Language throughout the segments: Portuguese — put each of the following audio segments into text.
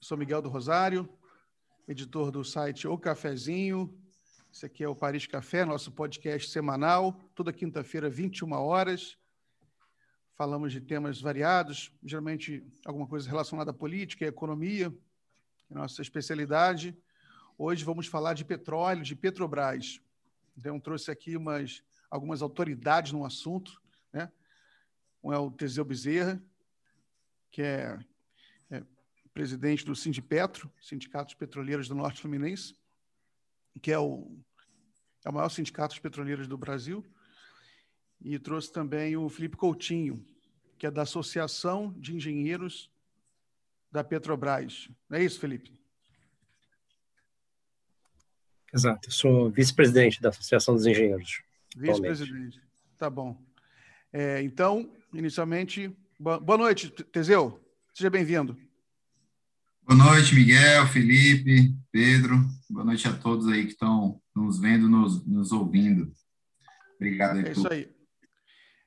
Sou Miguel do Rosário, editor do site O Cafezinho. Esse aqui é o Paris Café, nosso podcast semanal, toda quinta-feira, 21 horas. Falamos de temas variados, geralmente alguma coisa relacionada à política e economia, é nossa especialidade. Hoje vamos falar de petróleo, de Petrobras. Então, trouxe aqui umas, algumas autoridades no assunto. Né? Um é o Teseu Bezerra, que é presidente do Sindipetro, Sindicato dos Petroleiros do Norte Fluminense, que é o, é o maior sindicato dos petroleiros do Brasil, e trouxe também o Felipe Coutinho, que é da Associação de Engenheiros da Petrobras. Não é isso, Felipe? Exato, eu sou vice-presidente da Associação dos Engenheiros. Vice-presidente, tá bom. É, então, inicialmente, boa noite, Teseu, seja bem-vindo. Boa noite, Miguel, Felipe, Pedro. Boa noite a todos aí que estão nos vendo, nos, nos ouvindo. Obrigado. É isso aí.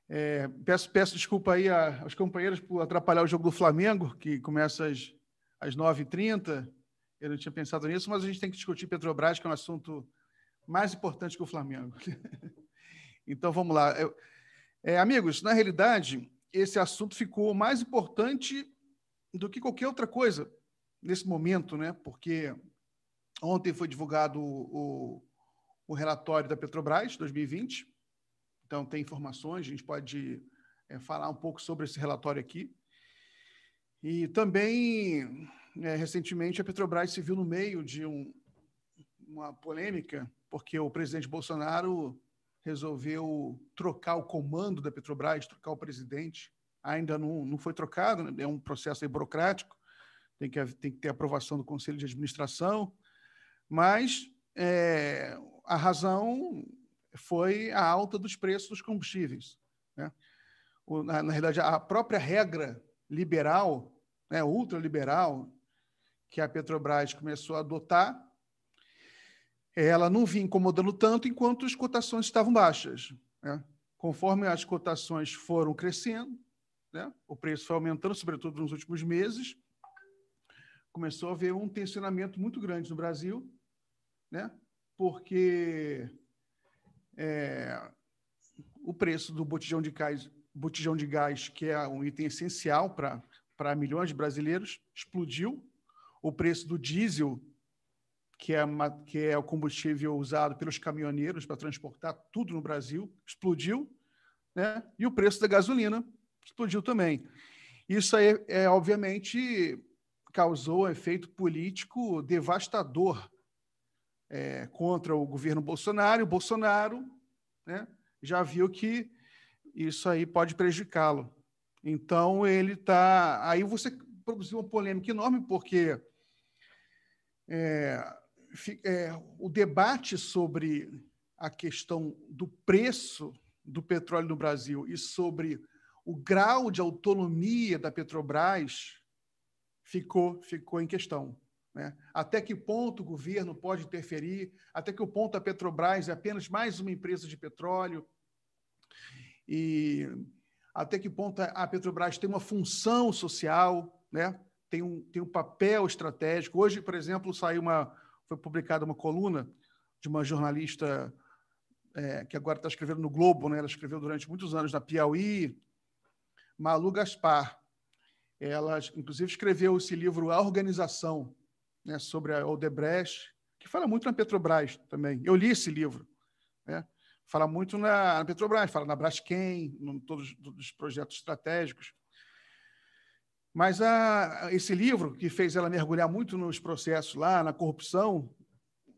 É, peço, peço desculpa aí aos companheiros por atrapalhar o jogo do Flamengo, que começa às, às 9h30. Eu não tinha pensado nisso, mas a gente tem que discutir Petrobras, que é um assunto mais importante que o Flamengo. então, vamos lá. É, amigos, na realidade, esse assunto ficou mais importante do que qualquer outra coisa nesse momento, né? Porque ontem foi divulgado o, o, relatório da Petrobras 2020. Então tem informações, a gente pode é, falar um pouco sobre esse relatório aqui. E também é, recentemente a Petrobras se viu no meio de um, uma polêmica porque o presidente Bolsonaro resolveu trocar o comando da Petrobras, trocar o presidente. Ainda não, não foi trocado, né? é um processo burocrático tem que, tem que ter aprovação do Conselho de Administração, mas é, a razão foi a alta dos preços dos combustíveis. Né? O, na, na realidade, a própria regra liberal, né, ultraliberal, que a Petrobras começou a adotar, ela não vinha incomodando tanto enquanto as cotações estavam baixas. Né? Conforme as cotações foram crescendo, né, o preço foi aumentando, sobretudo nos últimos meses, começou a haver um tensionamento muito grande no Brasil, né? porque é, o preço do botijão de gás, botijão de gás, que é um item essencial para milhões de brasileiros, explodiu. O preço do diesel, que é, uma, que é o combustível usado pelos caminhoneiros para transportar tudo no Brasil, explodiu. Né? E o preço da gasolina explodiu também. Isso aí é, obviamente, causou efeito político devastador é, contra o governo Bolsonaro. O Bolsonaro né, já viu que isso aí pode prejudicá-lo. Então, ele está. Aí você produziu uma polêmica enorme, porque é, é, o debate sobre a questão do preço do petróleo no Brasil e sobre o grau de autonomia da Petrobras ficou, ficou em questão. Né? Até que ponto o governo pode interferir? Até que ponto a Petrobras é apenas mais uma empresa de petróleo? E até que ponto a Petrobras tem uma função social, né? tem, um, tem um papel estratégico? Hoje, por exemplo, saiu uma, foi publicada uma coluna de uma jornalista é, que agora está escrevendo no Globo, né? ela escreveu durante muitos anos na Piauí, Malu Gaspar, ela, inclusive, escreveu esse livro A Organização, né, sobre a Odebrecht, que fala muito na Petrobras também. Eu li esse livro. Né? Fala muito na, Petrobras, fala na Braskem, em todos os projetos estratégicos. Mas a, esse livro, que fez ela mergulhar muito nos processos lá, na corrupção,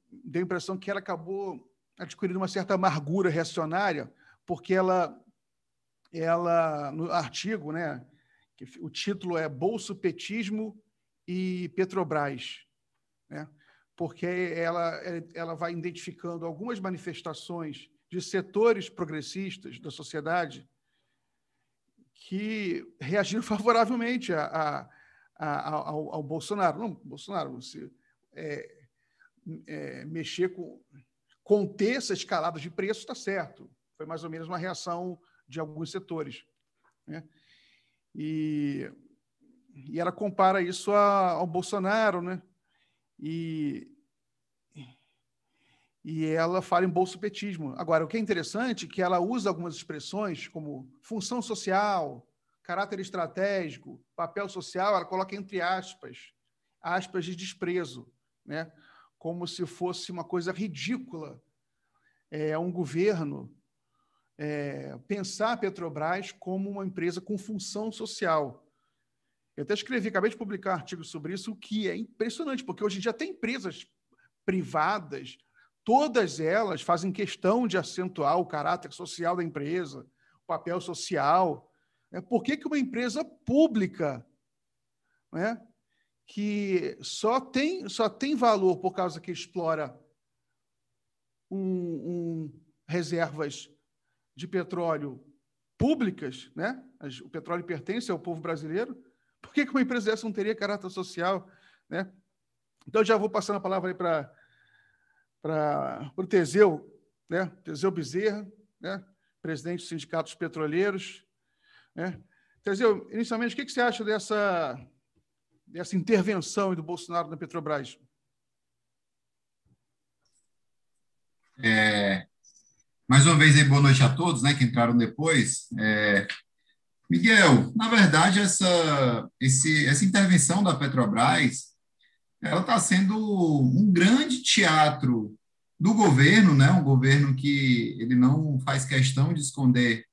deu a impressão que ela acabou adquirindo uma certa amargura reacionária, porque ela, ela no artigo, né, o título é Bolso Petismo e Petrobras, né? porque ela, ela vai identificando algumas manifestações de setores progressistas da sociedade que reagiram favoravelmente a, a, a, ao, ao, Bolsonaro. Não, Bolsonaro, você é, é, mexer com. conter essa escalada de preço está certo. Foi mais ou menos uma reação de alguns setores. Né? E e ela compara isso a, ao Bolsonaro, né? E, e ela fala em bolsopetismo. Agora, o que é interessante é que ela usa algumas expressões como função social, caráter estratégico, papel social, ela coloca entre aspas, aspas de desprezo, né? como se fosse uma coisa ridícula é, um governo é, pensar a Petrobras como uma empresa com função social. Eu até escrevi, acabei de publicar um artigo sobre isso, que é impressionante, porque hoje em dia tem empresas privadas, todas elas fazem questão de acentuar o caráter social da empresa, o papel social. Né? Por que, que uma empresa pública, né, que só tem, só tem valor por causa que explora um, um, reservas de petróleo públicas, né? o petróleo pertence ao povo brasileiro, por que, uma empresa dessa não teria caráter social? Né? Então, já vou passando a palavra aí para o Teseu, né? Teseu Bezerra, né? presidente dos sindicatos petroleiros. Né? Teseu, inicialmente, o que, que você acha dessa, dessa intervenção do Bolsonaro na Petrobras? É, mais uma vez, aí, boa noite a todos né, que entraram depois. É, Miguel, na verdade, essa, esse, essa intervenção da Petrobras ela está sendo um grande teatro do governo, né? um governo que ele não faz questão de esconder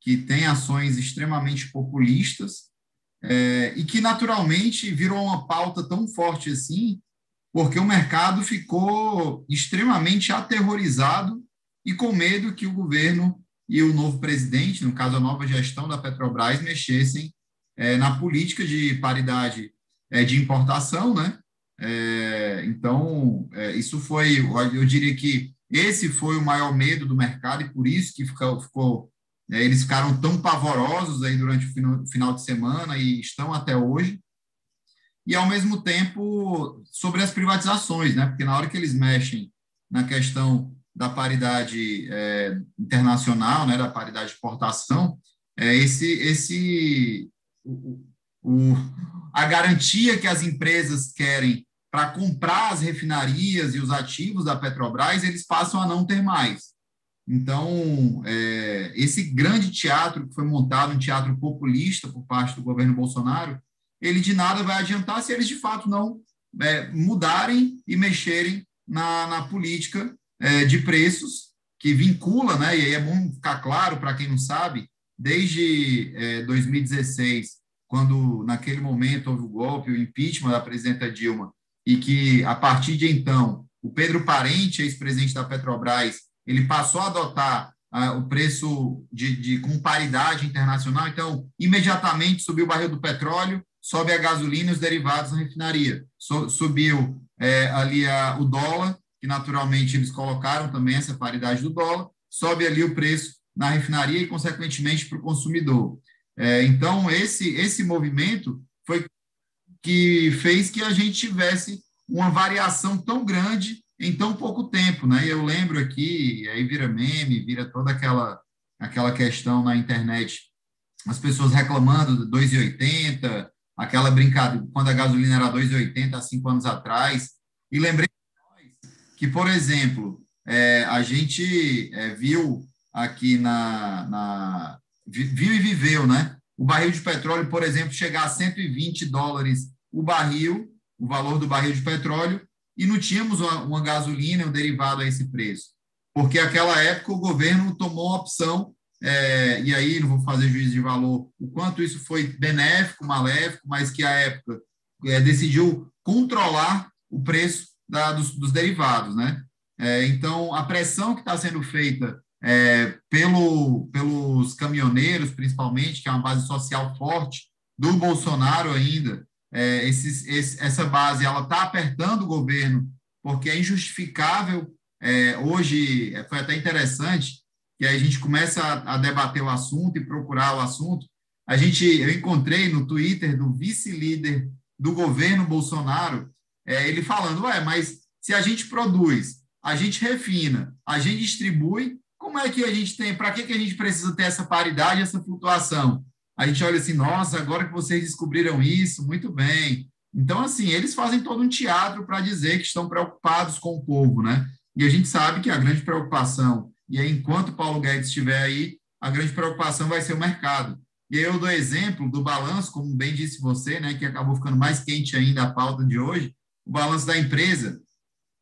que tem ações extremamente populistas é, e que naturalmente virou uma pauta tão forte assim, porque o mercado ficou extremamente aterrorizado e com medo que o governo e o novo presidente, no caso a nova gestão da Petrobras, mexessem é, na política de paridade é, de importação, né? É, então, é, isso foi, eu diria que esse foi o maior medo do mercado e por isso que ficou, ficou é, eles ficaram tão pavorosos aí durante o final, de semana e estão até hoje. E, ao mesmo tempo, sobre as privatizações, né? Porque na hora que eles mexem na questão da paridade é, internacional, né, da paridade de exportação, é, esse, esse, o, o, a garantia que as empresas querem para comprar as refinarias e os ativos da Petrobras, eles passam a não ter mais. Então, é, esse grande teatro que foi montado, um teatro populista por parte do governo Bolsonaro, ele de nada vai adiantar se eles de fato não é, mudarem e mexerem na, na política é, de preços que vincula, né, e aí é bom ficar claro para quem não sabe, desde é, 2016, quando naquele momento houve o golpe, o impeachment da presidenta Dilma, e que a partir de então o Pedro Parente, ex-presidente da Petrobras, ele passou a adotar ah, o preço de, de, com paridade internacional, então imediatamente subiu o barril do petróleo, sobe a gasolina e os derivados na refinaria, so, subiu é, ali a, o dólar que naturalmente eles colocaram também essa paridade do dólar, sobe ali o preço na refinaria e, consequentemente, para o consumidor. É, então, esse, esse movimento foi que fez que a gente tivesse uma variação tão grande em tão pouco tempo. Né? E eu lembro aqui, aí vira meme, vira toda aquela, aquela questão na internet, as pessoas reclamando de 2,80, aquela brincadeira, quando a gasolina era 2,80 há cinco anos atrás, e lembrei que, por exemplo, é, a gente é, viu aqui na, na, viu e viveu, né? O barril de petróleo, por exemplo, chegar a 120 dólares o barril, o valor do barril de petróleo, e não tínhamos uma, uma gasolina, um derivado a esse preço. Porque naquela época o governo tomou a opção, é, e aí não vou fazer juízo de valor, o quanto isso foi benéfico, maléfico, mas que a época é, decidiu controlar o preço da, dos, dos, derivados, né? É, então, a pressão que está sendo feita é, pelo, pelos caminhoneiros, principalmente, que é uma base social forte do Bolsonaro ainda, é, esses, esse, essa base ela está apertando o governo porque é injustificável. É, hoje é, foi até interessante que a gente começa a, a, debater o assunto e procurar o assunto. A gente, eu encontrei no Twitter do vice-líder do governo Bolsonaro é, ele falando, ué, mas se a gente produz, a gente refina, a gente distribui, como é que a gente tem, para que, que a gente precisa ter essa paridade, essa flutuação? a gente olha assim, nossa, agora que vocês descobriram isso, muito bem. Então, assim, eles fazem todo um teatro para dizer que estão preocupados com o povo, né? E a gente sabe que a grande preocupação, e aí, enquanto Paulo Guedes estiver aí, a grande preocupação vai ser o mercado. E aí eu dou exemplo do balanço, como bem disse você, né, que acabou ficando mais quente ainda a pauta de hoje, o balanço da empresa.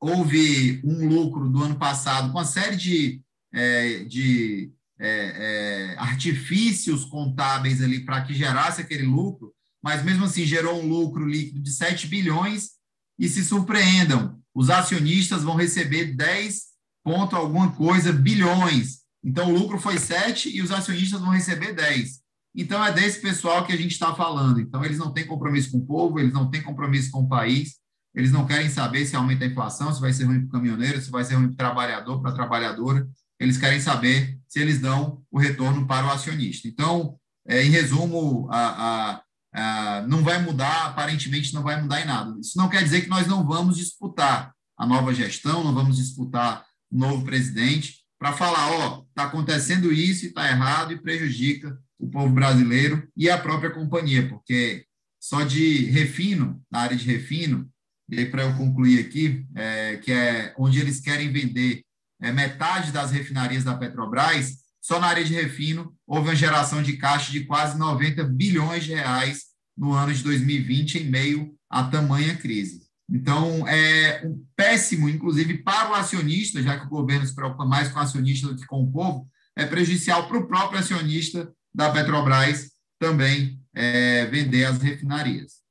Houve um lucro do ano passado com uma série de, é, de é, é, artifícios contábeis ali para que gerasse aquele lucro, mas mesmo assim gerou um lucro líquido de 7 bilhões e se surpreendam, os acionistas vão receber 10 ponto alguma coisa bilhões. Então o lucro foi 7 e os acionistas vão receber 10. Então é desse pessoal que a gente está falando. Então eles não têm compromisso com o povo, eles não têm compromisso com o país, eles não querem saber se aumenta a inflação, se vai ser ruim para o caminhoneiro, se vai ser ruim para o trabalhador, para a trabalhadora. Eles querem saber se eles dão o retorno para o acionista. Então, é, em resumo, a, a, a, não vai mudar, aparentemente não vai mudar em nada. Isso não quer dizer que nós não vamos disputar a nova gestão, não vamos disputar o novo presidente, para falar, ó, está acontecendo isso e está errado e prejudica o povo brasileiro e a própria companhia, porque só de refino, na área de refino, e aí para eu concluir aqui, é, que é onde eles querem vender é, metade das refinarias da Petrobras, só na área de refino houve uma geração de caixa de quase 90 bilhões de reais no ano de 2020, em meio a tamanha crise. Então, é um péssimo, inclusive para o acionista, já que o governo se preocupa mais com o acionista do que com o povo, é prejudicial para o próprio acionista da Petrobras também é, vender as refinarias.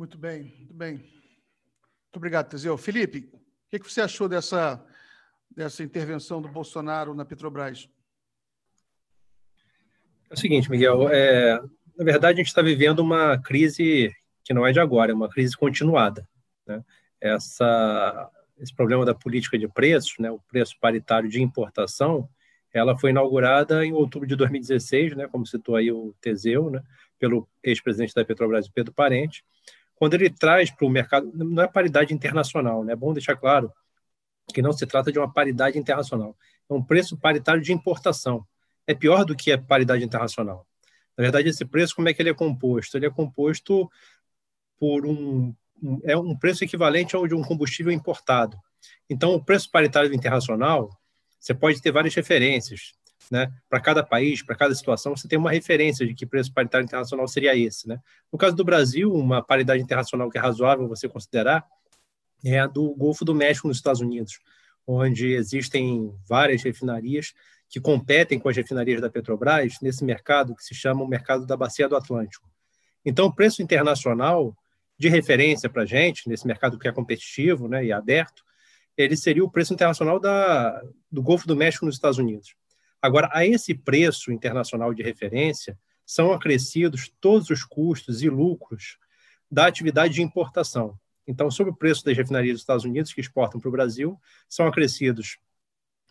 Muito bem, muito bem. Muito obrigado, Teseu. Felipe, o que, você achou dessa, dessa intervenção do Bolsonaro na Petrobras? É o seguinte, Miguel, é, na verdade a gente está vivendo uma crise que não é de agora, é uma crise continuada. Né? Essa, esse problema da política de preços, né, o preço paritário de importação, ela foi inaugurada em outubro de 2016, né, como citou aí o Teseu, né, pelo ex-presidente da Petrobras, Pedro Parente, quando ele traz para o mercado, não é paridade internacional, né, é bom deixar claro que não se trata de uma paridade internacional, é um preço paritário de importação. É pior do que a paridade internacional. Na verdade, esse preço, como é que ele é composto? Ele é composto por um, é um preço equivalente ao de um combustível importado. Então, o preço paritário internacional você pode ter várias referências, né? Para cada país, para cada situação, você tem uma referência de que preço paritário internacional seria esse, né? No caso do Brasil, uma paridade internacional que é razoável você considerar é a do Golfo do México nos Estados Unidos, onde existem várias refinarias que competem com as refinarias da Petrobras nesse mercado que se chama o mercado da Bacia do Atlântico. Então, o preço internacional de referência para a gente, nesse mercado que é competitivo né, e aberto, ele seria o preço internacional da, do Golfo do México nos Estados Unidos. Agora, a esse preço internacional de referência são acrescidos todos os custos e lucros da atividade de importação. Então, sobre o preço das refinarias dos Estados Unidos que exportam para o Brasil, são acrescidos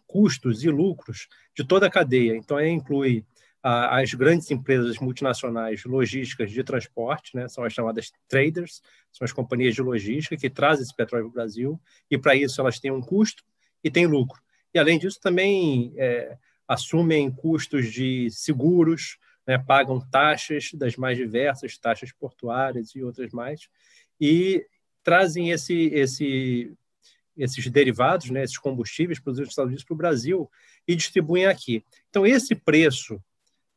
custos e lucros de toda a cadeia. Então, inclui as grandes empresas multinacionais logísticas de transporte, né, são as chamadas traders, são as companhias de logística que trazem esse petróleo para o Brasil, e para isso elas têm um custo e têm lucro. E, além disso, também é, assumem custos de seguros, né, pagam taxas das mais diversas, taxas portuárias e outras mais, e trazem esse, esse, esses derivados, né, esses combustíveis produzidos nos Estados Unidos para o Brasil e distribuem aqui. Então, esse preço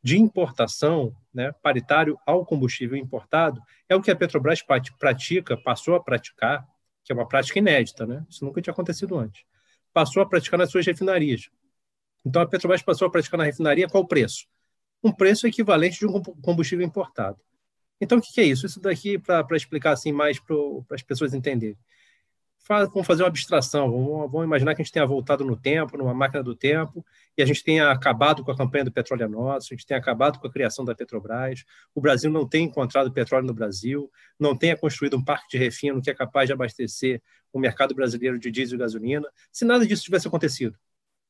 de importação, né, paritário ao combustível importado, é o que a Petrobras pratica, passou a praticar, que é uma prática inédita, né? Isso nunca tinha acontecido antes. Passou a praticar nas suas refinarias. Então a Petrobras passou a praticar na refinaria qual preço? Um preço equivalente de um combustível importado. Então o que é isso? Isso daqui para explicar assim mais para as pessoas entenderem vamos fazer uma abstração, vamos, vamos, imaginar que a gente tenha voltado no tempo, numa máquina do tempo, e a gente tenha acabado com a campanha do petróleo é nosso, a gente tenha acabado com a criação da Petrobras, o Brasil não tem encontrado petróleo no Brasil, não tenha construído um parque de refino que é capaz de abastecer o mercado brasileiro de diesel e gasolina. Se nada disso tivesse acontecido,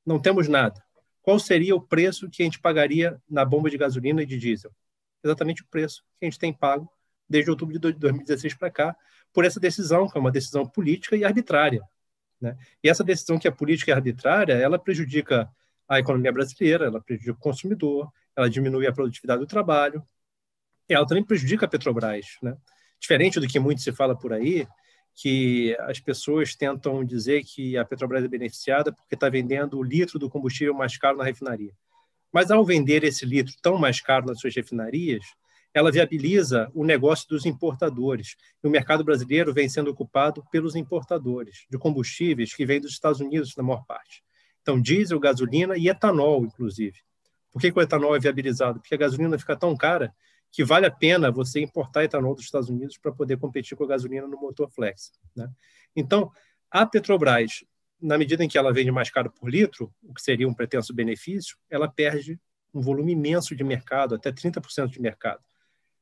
não temos nada. Qual seria o preço que a gente pagaria na bomba de gasolina e de diesel? Exatamente o preço que a gente tem pago desde outubro de 2016 para cá, por essa decisão, que é uma decisão política e arbitrária. Né? E essa decisão que é política e arbitrária, ela prejudica a economia brasileira, ela prejudica o consumidor, ela diminui a produtividade do trabalho, ela também prejudica a Petrobras. Né? Diferente do que muito se fala por aí, que as pessoas tentam dizer que a Petrobras é beneficiada porque está vendendo o litro do combustível mais caro na refinaria. Mas ao vender esse litro tão mais caro nas suas refinarias, ela viabiliza o negócio dos importadores. E o mercado brasileiro vem sendo ocupado pelos importadores de combustíveis que vêm dos Estados Unidos, na maior parte. Então, diesel, gasolina e etanol, inclusive. Por que, que o etanol é viabilizado? Porque a gasolina fica tão cara que vale a pena você importar etanol dos Estados Unidos para poder competir com a gasolina no motor flex. Né? Então, a Petrobras, na medida em que ela vende mais caro por litro, o que seria um pretenso benefício, ela perde um volume imenso de mercado, até 30% de mercado.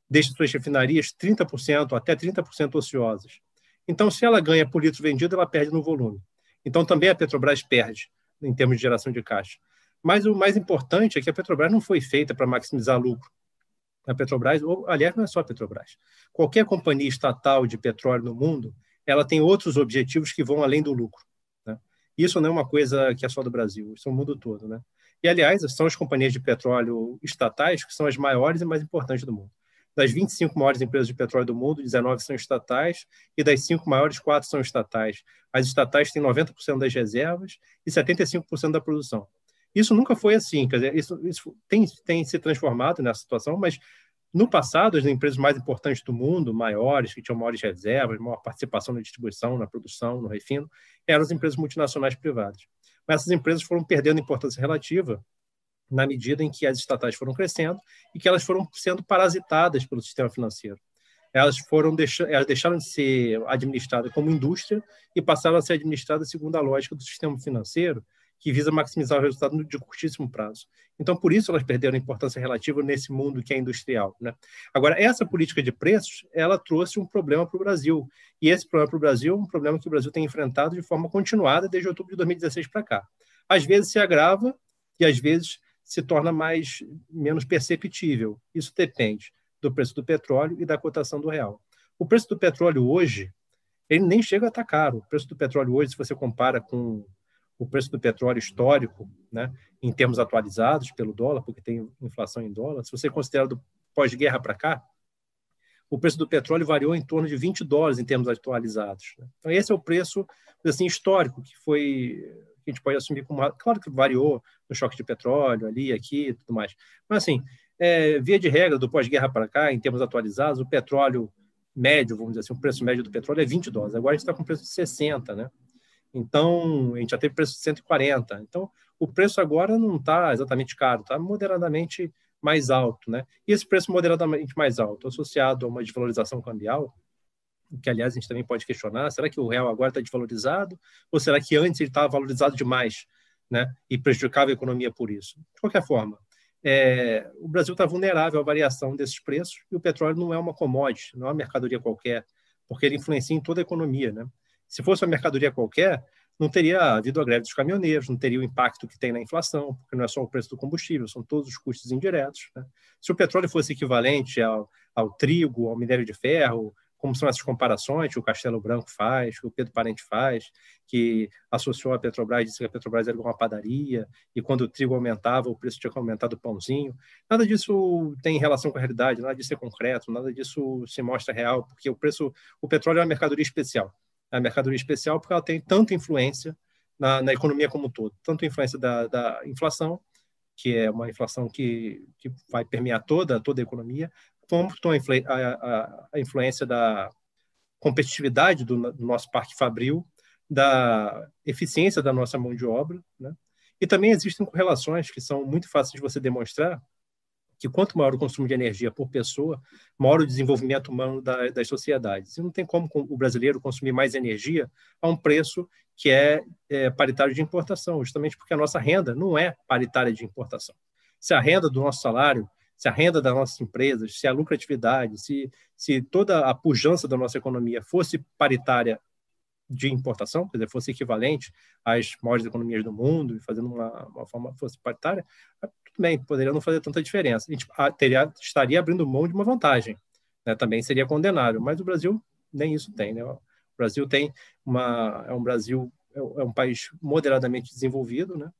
Deixa suas refinarias 30% até 30% ociosas. Então, se ela ganha por litro vendido, ela perde no volume. Então, também a Petrobras perde em termos de geração de caixa. Mas o mais importante é que a Petrobras não foi feita para maximizar lucro. A Petrobras, ou, aliás, não é só a Petrobras. Qualquer companhia estatal de petróleo no mundo, ela tem outros objetivos que vão além do lucro. Né? Isso não é uma coisa que é só do Brasil, isso é o mundo todo. Né? E, aliás, são as companhias de petróleo estatais que são as maiores e mais importantes do mundo. Das 25 maiores empresas de petróleo do mundo, 19 são estatais, e das cinco maiores, quatro são estatais. As estatais têm 90% das reservas e 75% da produção. Isso nunca foi assim, quer dizer, isso, isso tem, tem se transformado nessa situação, mas no passado, as empresas mais importantes do mundo, maiores, que tinham maiores reservas, maior participação na distribuição, na produção, no refino, eram as empresas multinacionais privadas. Mas essas empresas foram perdendo importância relativa na medida em que as estatais foram crescendo e que elas foram sendo parasitadas pelo sistema financeiro. Elas foram elas deixaram de ser administradas como indústria e passaram a ser administradas segundo a lógica do sistema financeiro, que visa maximizar o resultado de curtíssimo prazo. Então, por isso elas perderam importância relativa nesse mundo que é industrial. Né? Agora, essa política de preços, ela trouxe um problema para o Brasil. E esse problema para o Brasil é um problema que o Brasil tem enfrentado de forma continuada desde outubro de 2016 para cá. Às vezes se agrava e às vezes se torna mais menos perceptível. Isso depende do preço do petróleo e da cotação do real. O preço do petróleo hoje, ele nem chega a estar caro. O preço do petróleo hoje, se você compara com o preço do petróleo histórico, né, em termos atualizados pelo dólar, porque tem inflação em dólar, se você considera do pós-guerra para cá, o preço do petróleo variou em torno de 20 dólares em termos atualizados. Né? Então, esse é o preço assim, histórico que foi que a gente pode assumir como. Claro que variou no choque de petróleo, ali, aqui e tudo mais. Mas, assim, é, via de regra, do pós-guerra para cá, em termos atualizados, o petróleo médio, vamos dizer assim, o preço médio do petróleo é 20 dólares. Agora a gente está com preço de 60, né? Então, a gente já teve preço de 140. Então, o preço agora não está exatamente caro, está moderadamente mais alto, né? E esse preço moderadamente mais alto, associado a uma desvalorização cambial, que aliás a gente também pode questionar, será que o real agora está desvalorizado ou será que antes ele estava valorizado demais, né? E prejudicava a economia por isso? De qualquer forma, é, o Brasil está vulnerável à variação desses preços e o petróleo não é uma commodity, não é uma mercadoria qualquer, porque ele influencia em toda a economia, né? Se fosse uma mercadoria qualquer, não teria havido a greve dos caminhoneiros, não teria o impacto que tem na inflação, porque não é só o preço do combustível, são todos os custos indiretos. Né? Se o petróleo fosse equivalente ao, ao trigo, ao minério de ferro, como são essas comparações que o Castelo Branco faz, que o Pedro Parente faz, que associou a Petrobras, disse que a Petrobras era uma padaria, e quando o trigo aumentava, o preço tinha que aumentar do pãozinho. Nada disso tem relação com a realidade, nada disso é concreto, nada disso se mostra real, porque o preço, o petróleo é uma mercadoria especial. Uma mercadoria especial porque ela tem tanta influência na, na economia como um todo, tanto influência da, da inflação, que é uma inflação que, que vai permear toda, toda a economia, como a, a, a influência da competitividade do, do, nosso parque fabril, da eficiência da nossa mão de obra, né? E também existem correlações que são muito fáceis de você demonstrar, que quanto maior o consumo de energia por pessoa, maior o desenvolvimento humano da, das sociedades. E não tem como o brasileiro consumir mais energia a um preço que é, é paritário de importação, justamente porque a nossa renda não é paritária de importação. Se a renda do nosso salário se a renda das nossas empresas, se a lucratividade, se, se toda a pujança da nossa economia fosse paritária de importação, quer dizer, fosse equivalente às maiores economias do mundo, fazendo uma, uma forma fosse paritária, tudo bem, poderia não fazer tanta diferença. A gente teria, estaria abrindo mão de uma vantagem, né? também seria condenável, mas o Brasil nem isso tem. Né? O Brasil tem uma, é um Brasil, é um país moderadamente desenvolvido, né?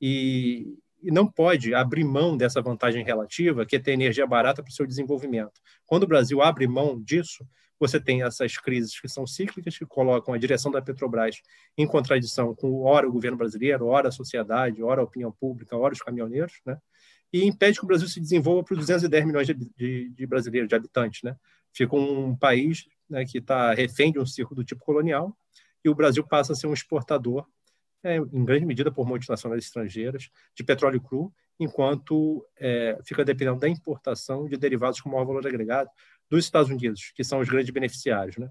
e, e não pode abrir mão dessa vantagem relativa, que é ter energia barata para o seu desenvolvimento. Quando o Brasil abre mão disso, você tem essas crises que são cíclicas, que colocam a direção da Petrobras em contradição com, ora, o governo brasileiro, ora, a sociedade, ora, a opinião pública, ora, os caminhoneiros, né? e impede que o Brasil se desenvolva para os 210 milhões de, de, de, brasileiros, de habitantes. Né? Fica um país né, que está refém de um ciclo do tipo colonial, e o Brasil passa a ser um exportador é, em grande medida por multinacionais estrangeiras, de petróleo cru, enquanto é, fica dependendo da importação de derivados com maior valor agregado dos Estados Unidos, que são os grandes beneficiários. Né?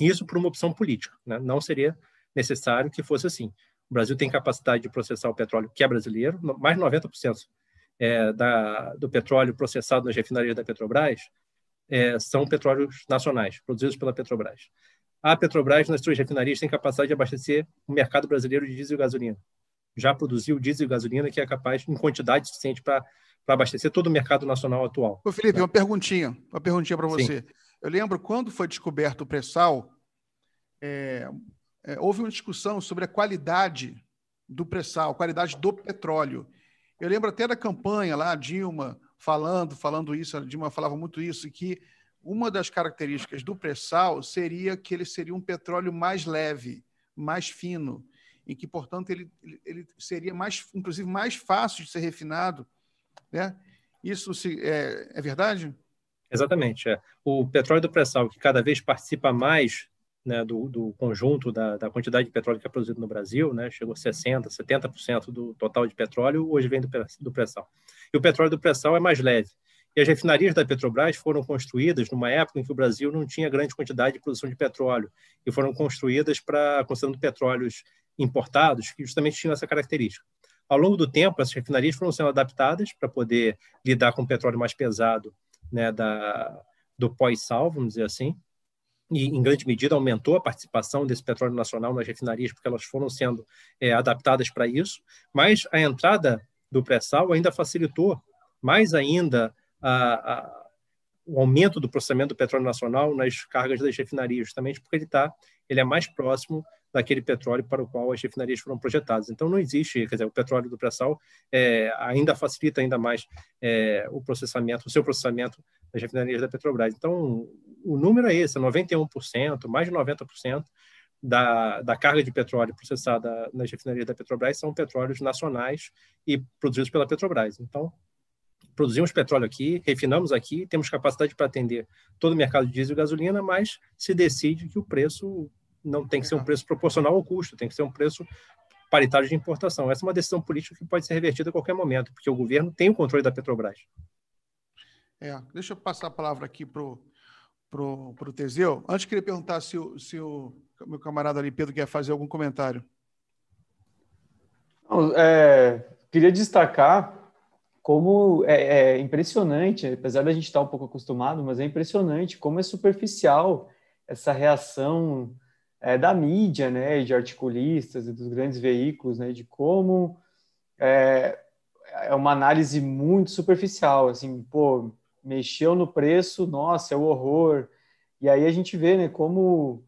Isso por uma opção política. Né? Não seria necessário que fosse assim. O Brasil tem capacidade de processar o petróleo que é brasileiro, mais de 90% é, da, do petróleo processado nas refinarias da Petrobras é, são petróleos nacionais, produzidos pela Petrobras a Petrobras, nas suas refinarias, tem capacidade de abastecer o mercado brasileiro de diesel e gasolina. Já produziu diesel e gasolina que é capaz, em quantidade suficiente, para abastecer todo o mercado nacional atual. Ô, Felipe, né? uma perguntinha, uma perguntinha para você. Sim. Eu lembro quando foi descoberto o pré-sal, é, é, houve uma discussão sobre a qualidade do pré-sal, qualidade do petróleo. Eu lembro até da campanha lá, Dilma falando, falando isso, a Dilma falava muito isso, que uma das características do pré-sal seria que ele seria um petróleo mais leve, mais fino, e que, portanto, ele, ele seria mais, inclusive, mais fácil de ser refinado. Né? Isso se, é, é verdade? Exatamente. É. O petróleo do pré-sal, que cada vez participa mais né, do, do, conjunto da, da, quantidade de petróleo que é produzido no Brasil, né, chegou a 60%, 70% do total de petróleo, hoje vem do, do pré-sal. E o petróleo do pré-sal é mais leve. E as refinarias da Petrobras foram construídas numa época em que o Brasil não tinha grande quantidade de produção de petróleo e foram construídas para considerando petróleos importados que justamente tinham essa característica. Ao longo do tempo, essas refinarias foram sendo adaptadas para poder lidar com o petróleo mais pesado né, da, do pós-sal, vamos dizer assim, e em grande medida aumentou a participação desse petróleo nacional nas refinarias porque elas foram sendo é, adaptadas para isso, mas a entrada do pré-sal ainda facilitou mais ainda a, a, o aumento do processamento do petróleo nacional nas cargas das refinarias, justamente porque ele está, ele é mais próximo daquele petróleo para o qual as refinarias foram projetadas. Então não existe, quer dizer, o petróleo do pré-sal é, ainda facilita ainda mais é, o processamento, o seu processamento das refinarias da Petrobras. Então o número é esse, 91%, mais de 90% da, da carga de petróleo processada nas refinarias da Petrobras são petróleos nacionais e produzidos pela Petrobras. Então produzimos petróleo aqui, refinamos aqui, temos capacidade para atender todo o mercado de diesel e gasolina, mas se decide que o preço não tem que ser um preço proporcional ao custo, tem que ser um preço paritário de importação. Essa é uma decisão política que pode ser revertida a qualquer momento, porque o governo tem o controle da Petrobras. É, deixa eu passar a palavra aqui para o pro, pro Teseu. Antes, queria perguntar se o, se o meu camarada ali, Pedro, quer fazer algum comentário. Não, é, queria destacar como é, é, impressionante, apesar da gente estar um pouco acostumado, mas é impressionante como é superficial essa reação é, da mídia, né, de articulistas e dos grandes veículos, né, de como é, é uma análise muito superficial, assim, pô, mexeu no preço, nossa, é o horror. E aí a gente vê, né, como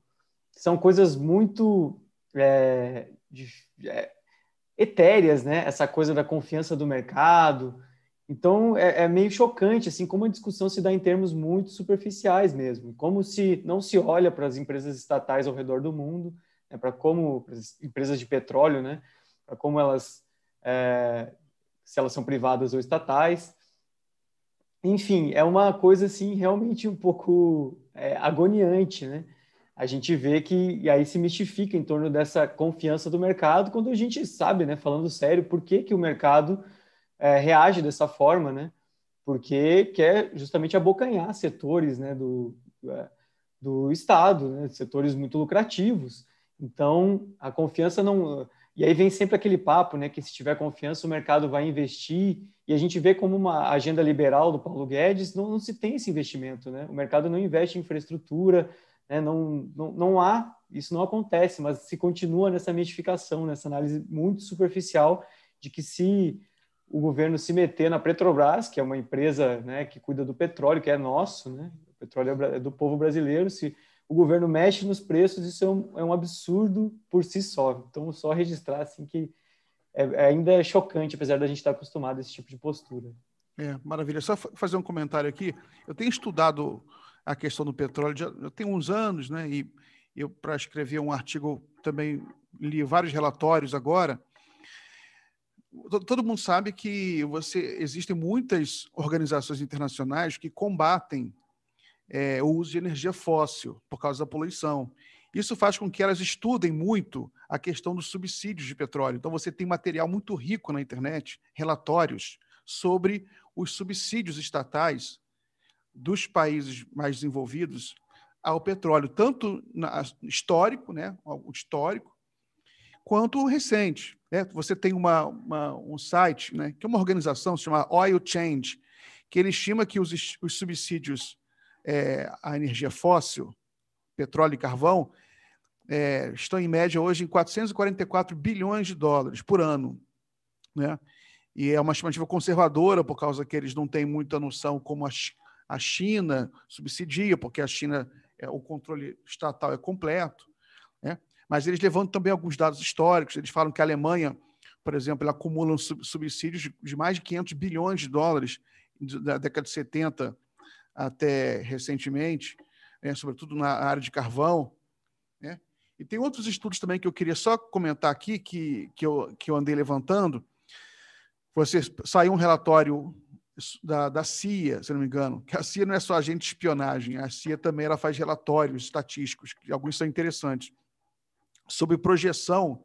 são coisas muito é, de, é, etéreas, né? Essa coisa da confiança do mercado. Então é, é, meio chocante, assim, como a discussão se dá em termos muito superficiais mesmo, como se não se olha para as empresas estatais ao redor do mundo, né, para como as empresas de petróleo, né, para como elas, é, se elas são privadas ou estatais. Enfim, é uma coisa assim realmente um pouco é, agoniante, né? a gente vê que e aí se mistifica em torno dessa confiança do mercado quando a gente sabe, né, falando sério, por que, que o mercado é, reage dessa forma, né? Porque quer justamente abocanhar setores, né, do, é, do Estado, né, setores muito lucrativos. Então, a confiança não. E aí vem sempre aquele papo, né, que se tiver confiança o mercado vai investir. E a gente vê como uma agenda liberal do Paulo Guedes não, não se tem esse investimento, né? O mercado não investe em infraestrutura, né? Não, não, não há, isso não acontece, mas se continua nessa mistificação, nessa análise muito superficial de que se o governo se meter na Petrobras, que é uma empresa né, que cuida do petróleo, que é nosso, né? o petróleo é do povo brasileiro, se o governo mexe nos preços, isso é um, é um absurdo por si só. Então, só registrar assim, que é, é ainda é chocante, apesar da gente estar acostumado a esse tipo de postura. É, maravilha. Só fazer um comentário aqui. Eu tenho estudado a questão do petróleo já, já tem uns anos, né? E eu, para escrever um artigo, também li vários relatórios agora. Todo mundo sabe que você existem muitas organizações internacionais que combatem é, o uso de energia fóssil por causa da poluição. Isso faz com que elas estudem muito a questão dos subsídios de petróleo. Então, você tem material muito rico na internet, relatórios sobre os subsídios estatais dos países mais desenvolvidos ao petróleo, tanto na, histórico, né, histórico, quanto recente. Né? Você tem uma, uma, um site, né, que é uma organização, se chama Oil Change, que ele estima que os, os subsídios é, à energia fóssil, petróleo e carvão, é, estão em média hoje em 444 bilhões de dólares por ano. Né? E é uma estimativa conservadora, por causa que eles não têm muita noção como a, a China subsidia, porque a China, é, o controle estatal é completo. Mas eles levantam também alguns dados históricos. Eles falam que a Alemanha, por exemplo, ela acumula subsídios de mais de 500 bilhões de dólares da década de 70 até recentemente, né? sobretudo na área de carvão. Né? E tem outros estudos também que eu queria só comentar aqui, que, que, eu, que eu andei levantando. Você saiu um relatório da, da CIA, se não me engano, que a CIA não é só agente de espionagem, a CIA também ela faz relatórios estatísticos, que alguns são interessantes, sobre projeção.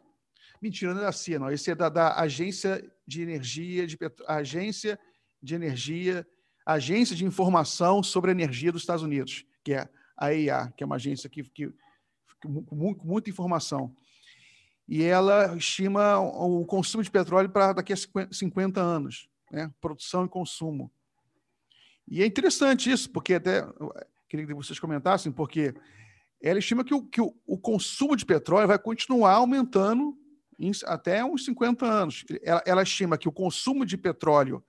Mentira, não é da CIA, não. Esse é da, da Agência de Energia, de Agência de Energia, Agência de Informação sobre Energia dos Estados Unidos, que é a EIA, que é uma agência que, que com muita informação. E ela estima o consumo de petróleo para daqui a 50 anos, né? produção e consumo. E é interessante isso, porque até queria que vocês comentassem, porque ela estima que o, que o, o consumo de petróleo vai continuar aumentando em, até uns 50 anos. Ela, ela estima que o consumo de petróleo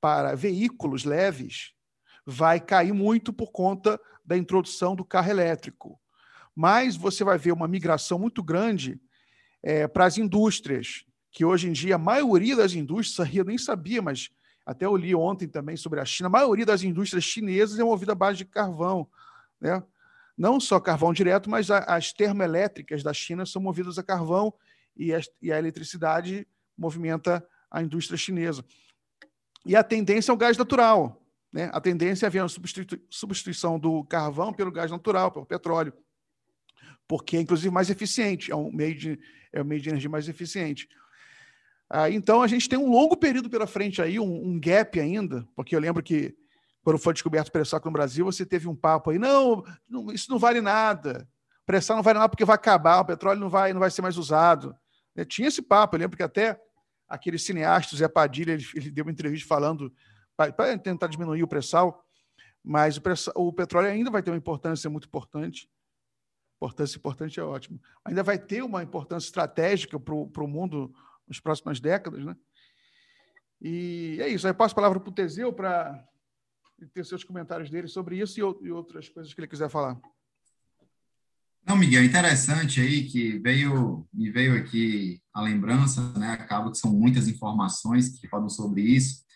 para veículos leves vai cair muito por conta da introdução do carro elétrico mas você vai ver uma migração muito grande é, para as indústrias, que hoje em dia a maioria das indústrias, eu nem sabia, mas até eu li ontem também sobre a China, a maioria das indústrias chinesas é movida à base de carvão, né? Não só carvão direto, mas a, as termoelétricas da China são movidas a carvão e, e a eletricidade movimenta a indústria chinesa. E a tendência é o gás natural, né? A tendência é haver uma substituição do carvão pelo gás natural, pelo petróleo porque é inclusive mais eficiente, é um meio de, é um meio de energia mais eficiente. Ah, então a gente tem um longo período pela frente aí, um, um gap ainda, porque eu lembro que quando foi descoberto o pré-sal no Brasil, você teve um papo aí, não, não, isso não vale nada, pré-sal não vale nada porque vai acabar, o petróleo não vai, não vai ser mais usado. É, tinha esse papo, eu lembro que até aquele cineasta, Zé Padilha, ele, ele deu uma entrevista falando para tentar diminuir o pré-sal, mas o, pré o petróleo ainda vai ter uma importância muito importante. Importância importante é ótimo. Ainda vai ter uma importância estratégica para o mundo nas próximas décadas, né? E é isso. Aí passo a palavra para o Teseu para ter seus comentários dele sobre isso e, e outras coisas que ele quiser falar. Não, Miguel, interessante aí que veio, me veio aqui a lembrança, né? Acaba que são muitas informações que falam sobre isso.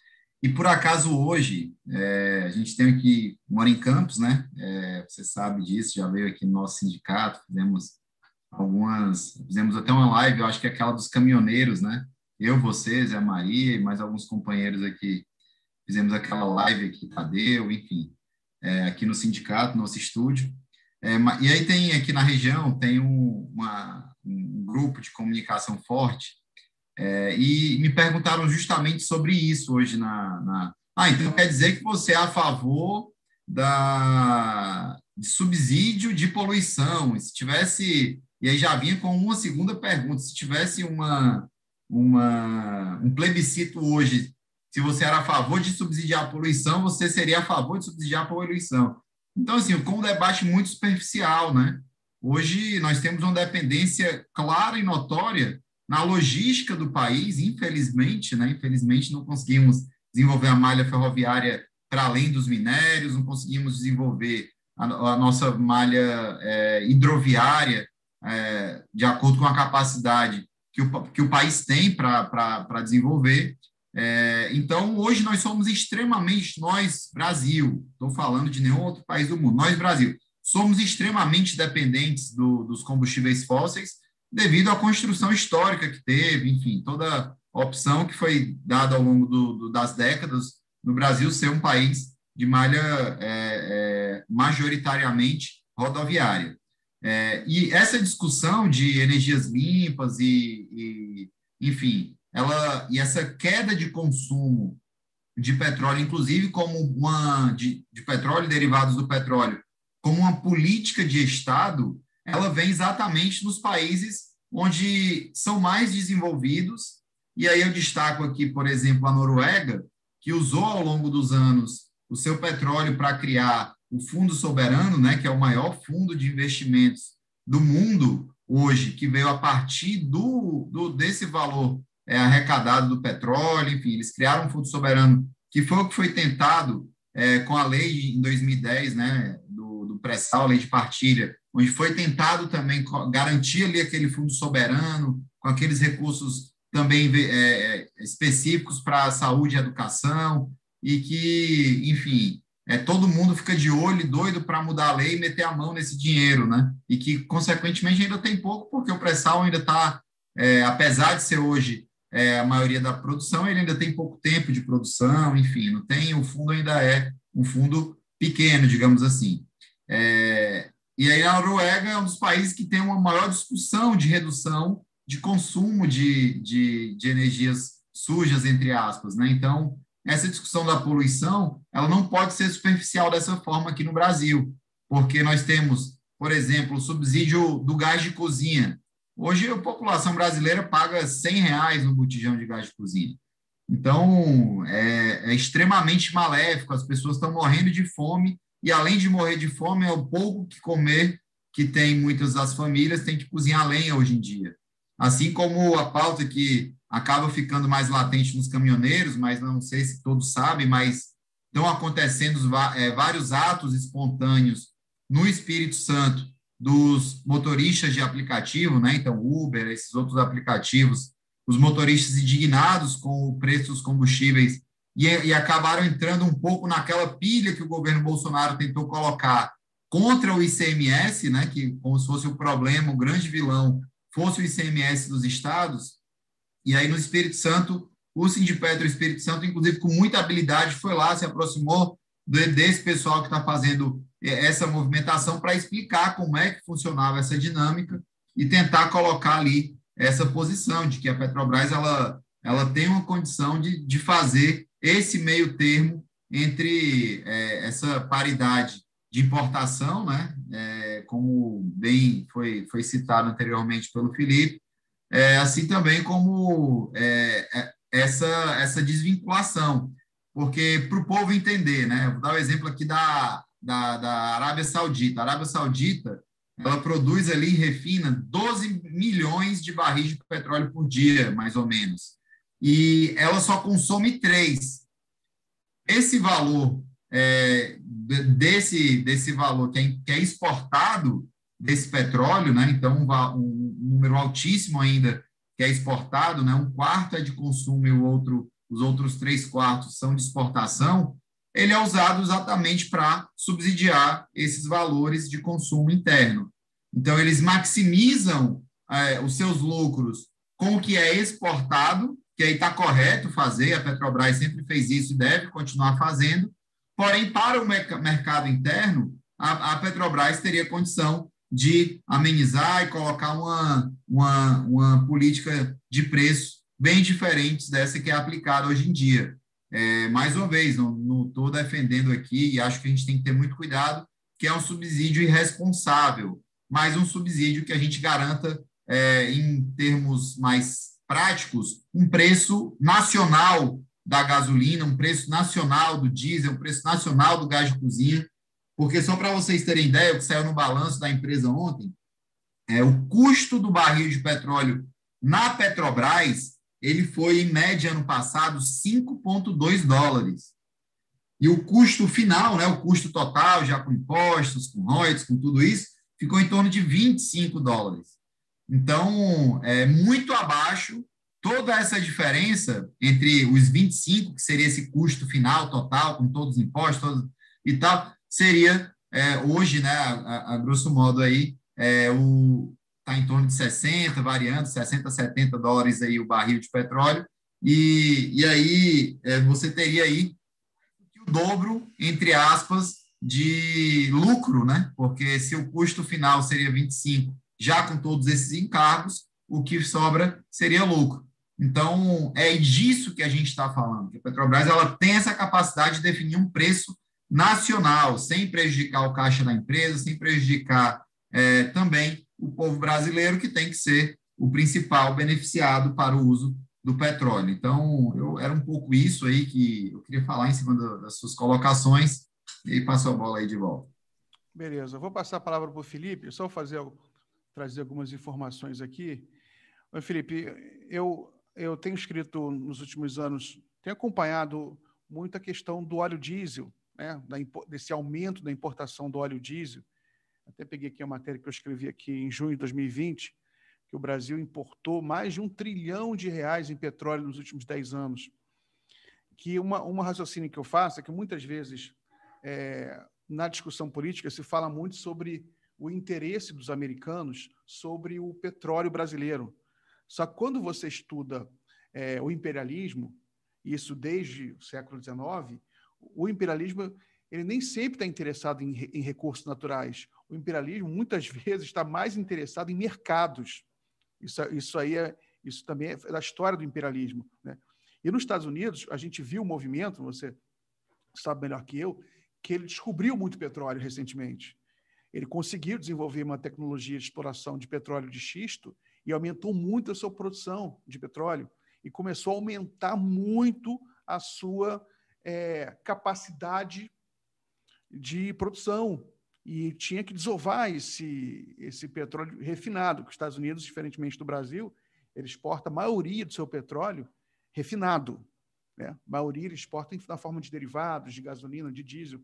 E por acaso hoje, é, a gente tem aqui, mora em Campos, né? É, você sabe disso, já veio aqui no nosso sindicato, fizemos algumas, fizemos até uma live, eu acho que é aquela dos caminhoneiros, né? Eu, vocês, a Maria e mais alguns companheiros aqui, fizemos aquela live aqui, Tadeu, enfim, é, aqui no sindicato, nosso estúdio. É, e aí tem aqui na região, tem um, uma, um grupo de comunicação forte, é, e me perguntaram justamente sobre isso hoje na, na, Ah, então quer dizer que você é a favor da, de subsídio de poluição. se tivesse. E aí já vinha com uma segunda pergunta: se tivesse uma, uma, um plebiscito hoje, se você era a favor de subsidiar a poluição, você seria a favor de subsidiar a poluição. Então, assim, com um debate muito superficial, né? Hoje nós temos uma dependência clara e notória na logística do país, infelizmente, né, infelizmente não conseguimos desenvolver a malha ferroviária para além dos minérios, não conseguimos desenvolver a, a nossa malha é, hidroviária é, de acordo com a capacidade que o, que o país tem para desenvolver. É, então, hoje nós somos extremamente, nós, Brasil, estou falando de nenhum outro país do mundo, nós, Brasil, somos extremamente dependentes do, dos combustíveis fósseis devido à construção histórica que teve, enfim, toda a opção que foi dada ao longo do, do, das décadas no Brasil ser um país de malha é, é, majoritariamente rodoviária. É, e essa discussão de energias limpas e, e, enfim, ela e essa queda de consumo de petróleo, inclusive como uma de, de petróleo derivados do petróleo, como uma política de Estado, ela vem exatamente nos países onde são mais desenvolvidos. E aí eu destaco aqui, por exemplo, a Noruega, que usou ao longo dos anos o seu petróleo para criar o Fundo Soberano, né, que é o maior fundo de investimentos do mundo hoje, que veio a partir do, do desse valor é, arrecadado do petróleo, enfim, eles criaram um Fundo Soberano, que foi o que foi tentado é, com a lei em 2010, né, do, do pré-sal, lei de partilha, onde foi tentado também garantir ali aquele fundo soberano, com aqueles recursos também é, específicos para a saúde e educação, e que, enfim, é, todo mundo fica de olho e doido para mudar a lei e meter a mão nesse dinheiro, né? E que, consequentemente, ainda tem pouco, porque o pré-sal ainda está, é, apesar de ser hoje é, a maioria da produção, ele ainda tem pouco tempo de produção, enfim, não tem, o fundo ainda é um fundo pequeno, digamos assim. É, e aí a Noruega é um dos países que tem uma maior discussão de redução de consumo de, de, de energias sujas, entre aspas, né? Então, essa discussão da poluição, ela não pode ser superficial dessa forma aqui no Brasil, porque nós temos, por exemplo, o subsídio do gás de cozinha. Hoje a população brasileira paga 100 reais no botijão de gás de cozinha. Então, é, é extremamente maléfico, as pessoas estão morrendo de fome, e além de morrer de fome, é o pouco que comer que tem muitas das famílias, tem que cozinhar lenha hoje em dia. Assim como a pauta que acaba ficando mais latente nos caminhoneiros, mas não sei se todos sabem, mas estão acontecendo é, vários atos espontâneos no Espírito Santo dos motoristas de aplicativo, né? Então, Uber, esses outros aplicativos, os motoristas indignados com o preço dos combustíveis e, e acabaram entrando um pouco naquela pilha que o governo Bolsonaro tentou colocar contra o ICMS, né? Que como se fosse o problema, o grande vilão fosse o ICMS dos estados, e aí, no Espírito Santo, o Sindipetro Espírito Santo, inclusive com muita habilidade, foi lá, se aproximou desse pessoal que está fazendo essa movimentação para explicar como é que funcionava essa dinâmica e tentar colocar ali essa posição de que a Petrobras ela, ela tem uma condição de, de fazer esse meio termo entre é, essa paridade de importação, né, é, como bem foi, foi citado anteriormente pelo Felipe, é, assim também como é, é, essa, essa desvinculação, porque para o povo entender, né? Vou dar o um exemplo aqui da, da, da Arábia Saudita. A Arábia Saudita ela produz ali e refina 12 milhões de barris de petróleo por dia, mais ou menos. E ela só consome três. Esse valor, é, desse, desse valor que é, que é exportado, desse petróleo, né? então um, um, número altíssimo ainda que é exportado, né? um quarto é de consumo e o outro, os outros três quartos são de exportação, ele é usado exatamente para subsidiar esses valores de consumo interno. Então, eles maximizam é, os seus lucros com o que é exportado, que aí está correto fazer, a Petrobras sempre fez isso e deve continuar fazendo, porém, para o mercado interno, a, a Petrobras teria condição de amenizar e colocar uma, uma, uma política de preço bem diferente dessa que é aplicada hoje em dia. É, mais uma vez, não estou defendendo aqui e acho que a gente tem que ter muito cuidado, que é um subsídio irresponsável, mas um subsídio que a gente garanta, é, em termos mais práticos, um preço nacional da gasolina, um preço nacional do diesel, um preço nacional do gás de cozinha, porque só para vocês terem ideia, o que saiu no balanço da empresa ontem, é o custo do barril de petróleo na Petrobras, ele foi, em média, ano passado, 5,2 dólares. E o custo final, né, o custo total, já com impostos, com royalties, com tudo isso, ficou em torno de 25 dólares. Então, é muito abaixo toda essa diferença entre os 25, que seria esse custo final total, com todos os impostos e tal, seria é, hoje, né, a, a, grosso modo aí, é, o está em torno de 60, variando 60, 70 dólares aí o barril de petróleo, e, e aí é, você teria aí o dobro, entre aspas, de lucro, né? Porque se o custo final seria 25, já com todos esses encargos, o que sobra seria lucro. Então, é disso que a gente está falando, que a Petrobras ela tem essa capacidade de definir um preço nacional, sem prejudicar o caixa da empresa, sem prejudicar é, também o povo brasileiro, que tem que ser o principal beneficiado para o uso do petróleo. Então, eu, era um pouco isso aí que eu queria falar em cima do, das suas colocações, e passo a bola aí de volta. Beleza, eu vou passar a palavra para o Felipe, só fazer, trazer algumas informações aqui. Oi, Felipe, eu, eu tenho escrito nos últimos anos, tenho acompanhado muito a questão do óleo diesel, né, da, desse aumento da importação do óleo diesel. Até peguei aqui a matéria que eu escrevi aqui em junho de 2020, que o Brasil importou mais de um trilhão de reais em petróleo nos últimos 10 anos. Que uma, uma raciocínio que eu faço é que muitas vezes é, na discussão política se fala muito sobre o interesse dos americanos sobre o petróleo brasileiro. Só que quando você estuda é, o imperialismo, isso desde o século XIX, o imperialismo ele nem sempre está interessado em, em, recursos naturais. O imperialismo muitas vezes está mais interessado em mercados. Isso, isso aí é isso também é da história do imperialismo. Né? E nos Estados Unidos a gente viu o movimento, você sabe melhor que eu, que ele descobriu muito petróleo recentemente. Ele conseguiu desenvolver uma tecnologia de exploração de petróleo de xisto e aumentou muito a sua produção de petróleo e começou a aumentar muito a sua é, capacidade de produção e tinha que desovar esse, esse petróleo refinado, que os Estados Unidos, diferentemente do Brasil, ele exporta a maioria do seu petróleo refinado. Né? A maioria ele exporta na forma de derivados, de gasolina, de diesel.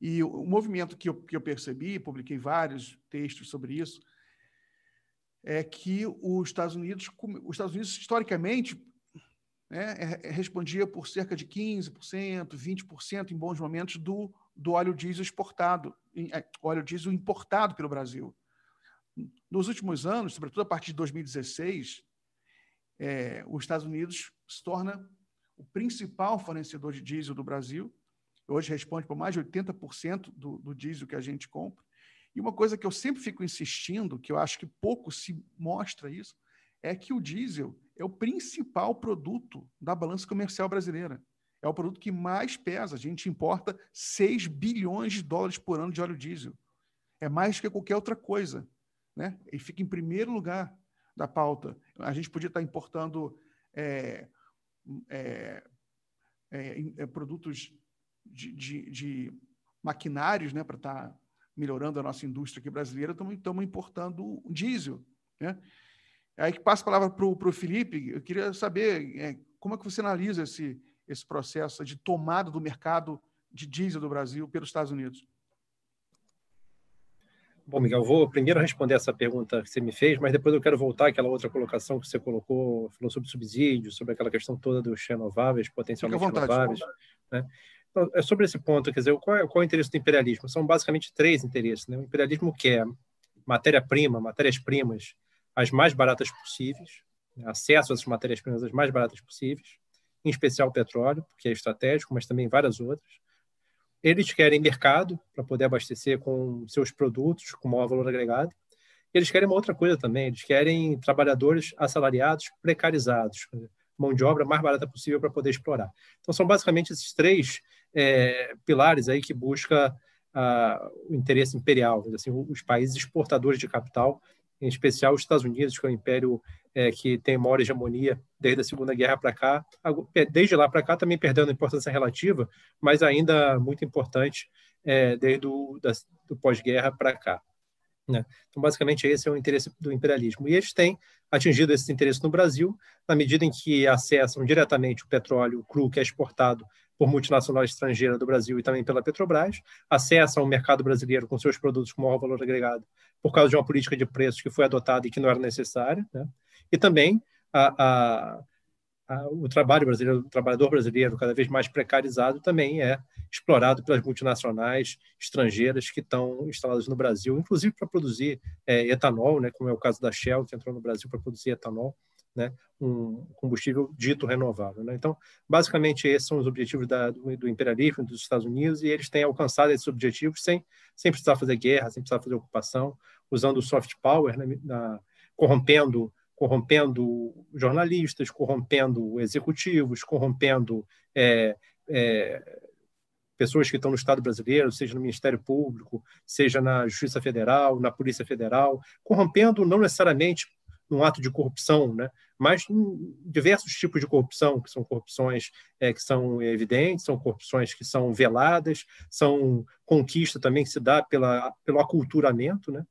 E o, movimento que eu, que eu percebi, publiquei vários textos sobre isso, é que os Estados Unidos, os Estados Unidos historicamente, né, é, é, respondia por cerca de 15%, 20% em bons momentos do, do óleo diesel exportado, é, óleo diesel importado pelo Brasil. Nos últimos anos, sobretudo a partir de 2016, é, os Estados Unidos se torna o principal fornecedor de diesel do Brasil. Hoje responde por mais de 80% do, do diesel que a gente compra. E uma coisa que eu sempre fico insistindo, que eu acho que pouco se mostra isso, é que o diesel é o principal produto da balança comercial brasileira. É o produto que mais pesa. A gente importa 6 bilhões de dólares por ano de óleo diesel. É mais que qualquer outra coisa. Né? E fica em primeiro lugar da pauta. A gente podia estar importando é, é, é, é produtos de, de, de, maquinários né, para estar melhorando a nossa indústria aqui brasileira, estamos importando diesel. Né? Aí que passa a palavra para o Felipe, eu queria saber é, como é que você analisa esse, esse processo de tomada do mercado de diesel do Brasil pelos Estados Unidos. Bom, Miguel, vou primeiro responder essa pergunta que você me fez, mas depois eu quero voltar àquela outra colocação que você colocou, falou sobre subsídio, sobre aquela questão toda dos renováveis, potencialmente vontade, renováveis. Né? Então, é sobre esse ponto, quer dizer, qual é, qual é o interesse do imperialismo? São basicamente três interesses. Né? O imperialismo quer matéria-prima, matérias-primas as mais baratas possíveis, né? acesso às matérias-primas as mais baratas possíveis, em especial petróleo, porque é estratégico, mas também várias outras eles querem mercado para poder abastecer com seus produtos com maior valor agregado. Eles querem uma outra coisa também, eles querem trabalhadores assalariados, precarizados, mão de obra mais barata possível para poder explorar. Então, são basicamente esses três é, pilares aí que busca o interesse imperial, assim, os países exportadores de capital, em especial os Estados Unidos, que é o império é, que tem maior hegemonia desde a Segunda Guerra para cá, desde lá para cá também perdendo importância relativa, mas ainda muito importante é, desde o do pós-guerra para cá. Né? Então, basicamente, esse é o interesse do imperialismo. E eles têm atingido esse interesse no Brasil, na medida em que acessam diretamente o petróleo cru que é exportado por multinacional estrangeira do Brasil e também pela Petrobras, acessa ao mercado brasileiro com seus produtos com maior valor agregado por causa de uma política de preços que foi adotada e que não era necessária, né? E também a, a, a, o trabalho brasileiro, o trabalhador brasileiro, cada vez mais precarizado, também é explorado pelas multinacionais estrangeiras que estão instaladas no Brasil, inclusive para produzir é, etanol, né, como é o caso da Shell, que entrou no Brasil para produzir etanol, né, um combustível dito renovável. Né? Então, basicamente, esses são os objetivos da, do, do, imperialismo dos Estados Unidos e eles têm alcançado esses objetivos sem, sem precisar fazer guerra, sem precisar fazer ocupação, usando o soft power, né, na, corrompendo corrompendo jornalistas, corrompendo executivos, corrompendo é, é, pessoas que estão no Estado brasileiro, seja no Ministério Público, seja na Justiça Federal, na Polícia Federal, corrompendo não necessariamente num ato de corrupção, né? mas diversos tipos de corrupção, que são corrupções é, que são evidentes, são corrupções que são veladas, são conquista também que se dá pela, pelo aculturamento, né?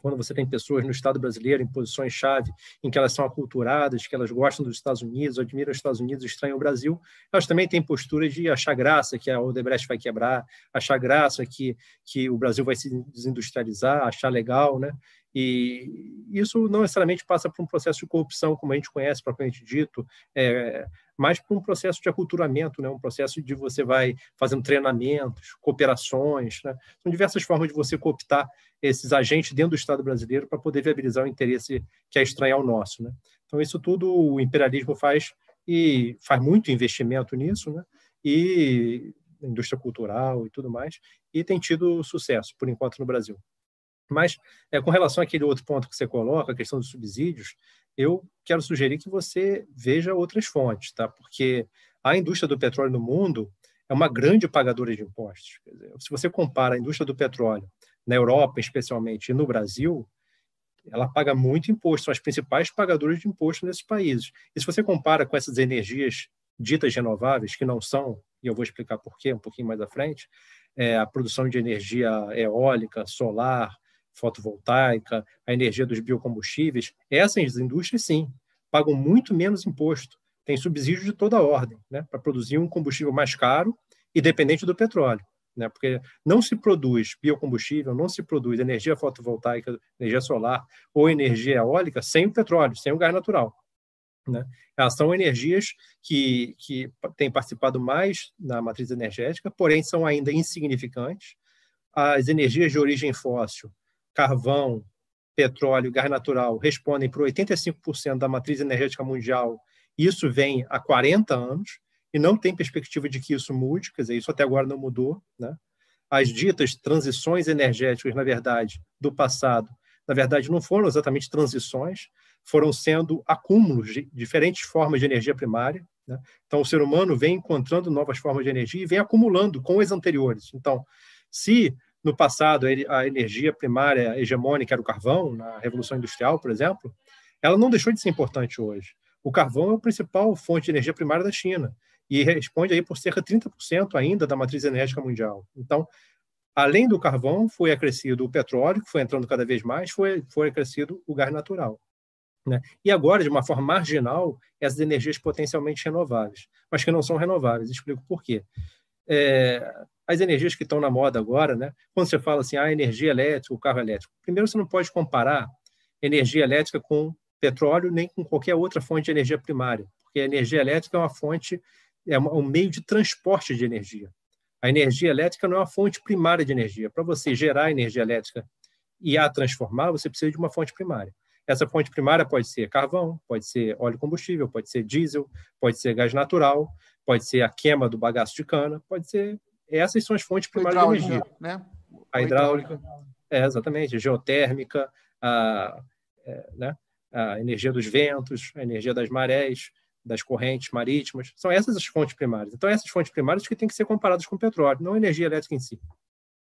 Quando você tem pessoas no Estado brasileiro em posições-chave, em que elas são aculturadas, que elas gostam dos Estados Unidos, admiram os Estados Unidos, estranham o Brasil, elas também têm postura de achar graça que a Odebrecht vai quebrar, achar graça que, que o Brasil vai se desindustrializar, achar legal, né? E isso não necessariamente passa por um processo de corrupção, como a gente conhece propriamente dito, é, mas por um processo de aculturamento, né? um processo de você vai fazendo treinamentos, cooperações. Né? São diversas formas de você cooptar esses agentes dentro do Estado brasileiro para poder viabilizar o interesse que é estranho ao nosso. Né? Então, isso tudo o imperialismo faz e faz muito investimento nisso, né? e indústria cultural e tudo mais, e tem tido sucesso, por enquanto, no Brasil. Mas, é, com relação àquele outro ponto que você coloca, a questão dos subsídios, eu quero sugerir que você veja outras fontes, tá? Porque a indústria do petróleo no mundo é uma grande pagadora de impostos. Dizer, se você compara a indústria do petróleo na Europa, especialmente, e no Brasil, ela paga muito imposto, são as principais pagadoras de imposto nesses países. E se você compara com essas energias ditas renováveis, que não são, e eu vou explicar por quê um pouquinho mais à frente, é, a produção de energia eólica, solar, fotovoltaica, a energia dos biocombustíveis, essas indústrias, sim, pagam muito menos imposto, tem subsídio de toda ordem, né, para produzir um combustível mais caro e dependente do petróleo. Né, porque não se produz biocombustível, não se produz energia fotovoltaica, energia solar ou energia eólica sem o petróleo, sem o gás natural. Né? Elas são energias que, que têm participado mais na matriz energética, porém são ainda insignificantes. As energias de origem fóssil carvão, petróleo e gás natural respondem por 85% da matriz energética mundial. Isso vem há 40 anos e não tem perspectiva de que isso mude, quer dizer, isso até agora não mudou. Né? As ditas transições energéticas, na verdade, do passado, na verdade, não foram exatamente transições, foram sendo acúmulos de diferentes formas de energia primária. Né? Então, o ser humano vem encontrando novas formas de energia e vem acumulando com as anteriores. Então, se no passado, a energia primária hegemônica era o carvão, na Revolução Industrial, por exemplo, ela não deixou de ser importante hoje. O carvão é a principal fonte de energia primária da China e responde aí por cerca de 30% ainda da matriz energética mundial. Então, além do carvão, foi acrescido o petróleo, que foi entrando cada vez mais, foi, foi acrescido o gás natural. Né? E agora, de uma forma marginal, essas energias potencialmente renováveis, mas que não são renováveis. Explico por quê. É, as energias que estão na moda agora, né? Quando você fala assim, ah, energia elétrica, o carro elétrico, primeiro você não pode comparar energia elétrica com petróleo nem com qualquer outra fonte de energia primária, porque a energia elétrica é uma fonte, é um meio de transporte de energia. A energia elétrica não é uma fonte primária de energia. Para você gerar energia elétrica e a transformar, você precisa de uma fonte primária. Essa fonte primária pode ser carvão, pode ser óleo combustível, pode ser diesel, pode ser gás natural, pode ser a queima do bagaço de cana, pode ser essas são as fontes primárias de energia. Né? A hidráulica, é, exatamente, a geotérmica, a, é, né? a energia dos ventos, a energia das marés, das correntes marítimas. São essas as fontes primárias. Então, essas fontes primárias que têm que ser comparadas com o petróleo, não a energia elétrica em si.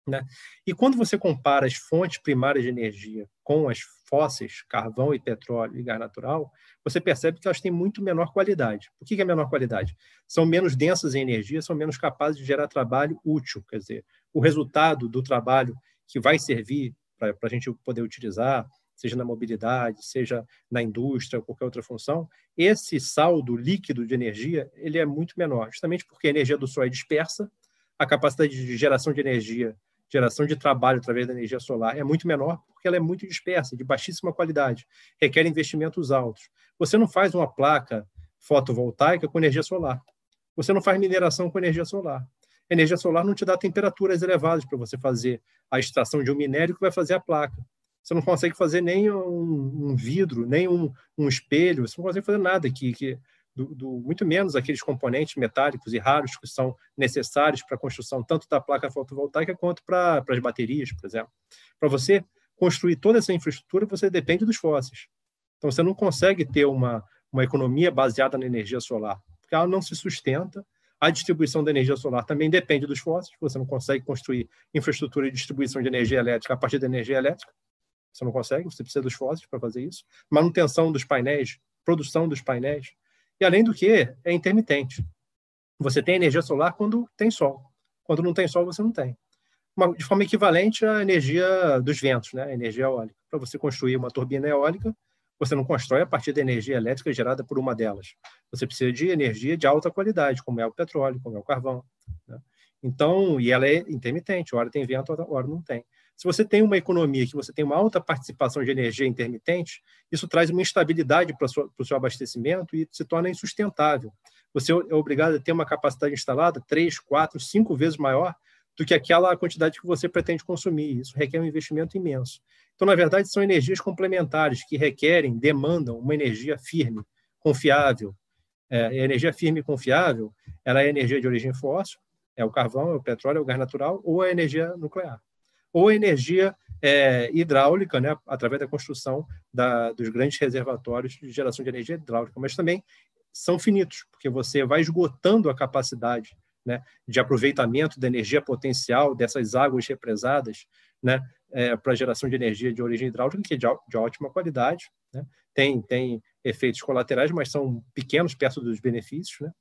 Né? E quando você compara as fontes primárias de energia com as fósseis, carvão e petróleo e gás natural, você percebe que elas têm muito menor qualidade. Por que é menor qualidade? São menos densas em energia, são menos capazes de gerar trabalho útil. Quer dizer, o resultado do trabalho que vai servir para a gente poder utilizar seja na mobilidade, seja na indústria, qualquer outra função, esse saldo líquido de energia ele é muito menor, justamente porque a energia do Sol é dispersa, a capacidade de geração de energia, geração de trabalho através da energia solar é muito menor, porque ela é muito dispersa, de baixíssima qualidade, requer investimentos altos. Você não faz uma placa fotovoltaica com energia solar. Você não faz mineração com energia solar. A energia solar não te dá temperaturas elevadas para você fazer a extração de um minério que vai fazer a placa. Você não consegue fazer nem um, um vidro, nem um, um, espelho, você não consegue fazer nada que, que do, do, muito menos aqueles componentes metálicos e raros que são necessários para a construção tanto da placa fotovoltaica quanto para, as baterias, por exemplo. Para você construir toda essa infraestrutura, você depende dos fósseis. Então, você não consegue ter uma, uma economia baseada na energia solar, porque ela não se sustenta. A distribuição da energia solar também depende dos fósseis, você não consegue construir infraestrutura de distribuição de energia elétrica a partir da energia elétrica. Você não consegue, você precisa dos fósseis para fazer isso. Manutenção dos painéis, produção dos painéis. E, além do que, é intermitente. Você tem energia solar quando tem sol. Quando não tem sol, você não tem. Uma, de forma equivalente à energia dos ventos, né? a energia eólica. Para você construir uma turbina eólica, você não constrói a partir da energia elétrica gerada por uma delas. Você precisa de energia de alta qualidade, como é o petróleo, como é o carvão. Né? Então, e ela é intermitente, hora tem vento, hora não tem. Se você tem uma economia que você tem uma alta participação de energia intermitente, isso traz uma instabilidade para, o seu abastecimento e se torna insustentável. Você é obrigado a ter uma capacidade instalada três, quatro, cinco vezes maior do que aquela quantidade que você pretende consumir. Isso requer um investimento imenso. Então, na verdade, são energias complementares que requerem, demandam uma energia firme, confiável. É, a energia firme e confiável, ela é energia de origem fóssil, é o carvão, é o petróleo, é o gás natural ou a energia nuclear. Ou energia é, hidráulica, né, através da construção da, dos grandes reservatórios de geração de energia hidráulica, mas também são finitos, porque você vai esgotando a capacidade né, de aproveitamento da energia potencial dessas águas represadas né, é, para geração de energia de origem hidráulica, que é de, de ótima qualidade. Né? Tem, tem efeitos colaterais, mas são pequenos perto dos benefícios. Né?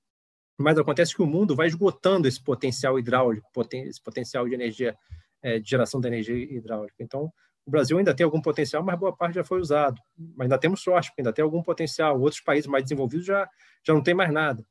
Mas acontece que o mundo vai esgotando esse potencial hidráulico, poten esse potencial de energia, é, de geração de energia hidráulica. Então, o Brasil ainda tem algum potencial, mas boa parte já foi usado. Mas ainda temos sorte, porque ainda tem algum potencial. Outros países mais desenvolvidos já, já não tem mais nada.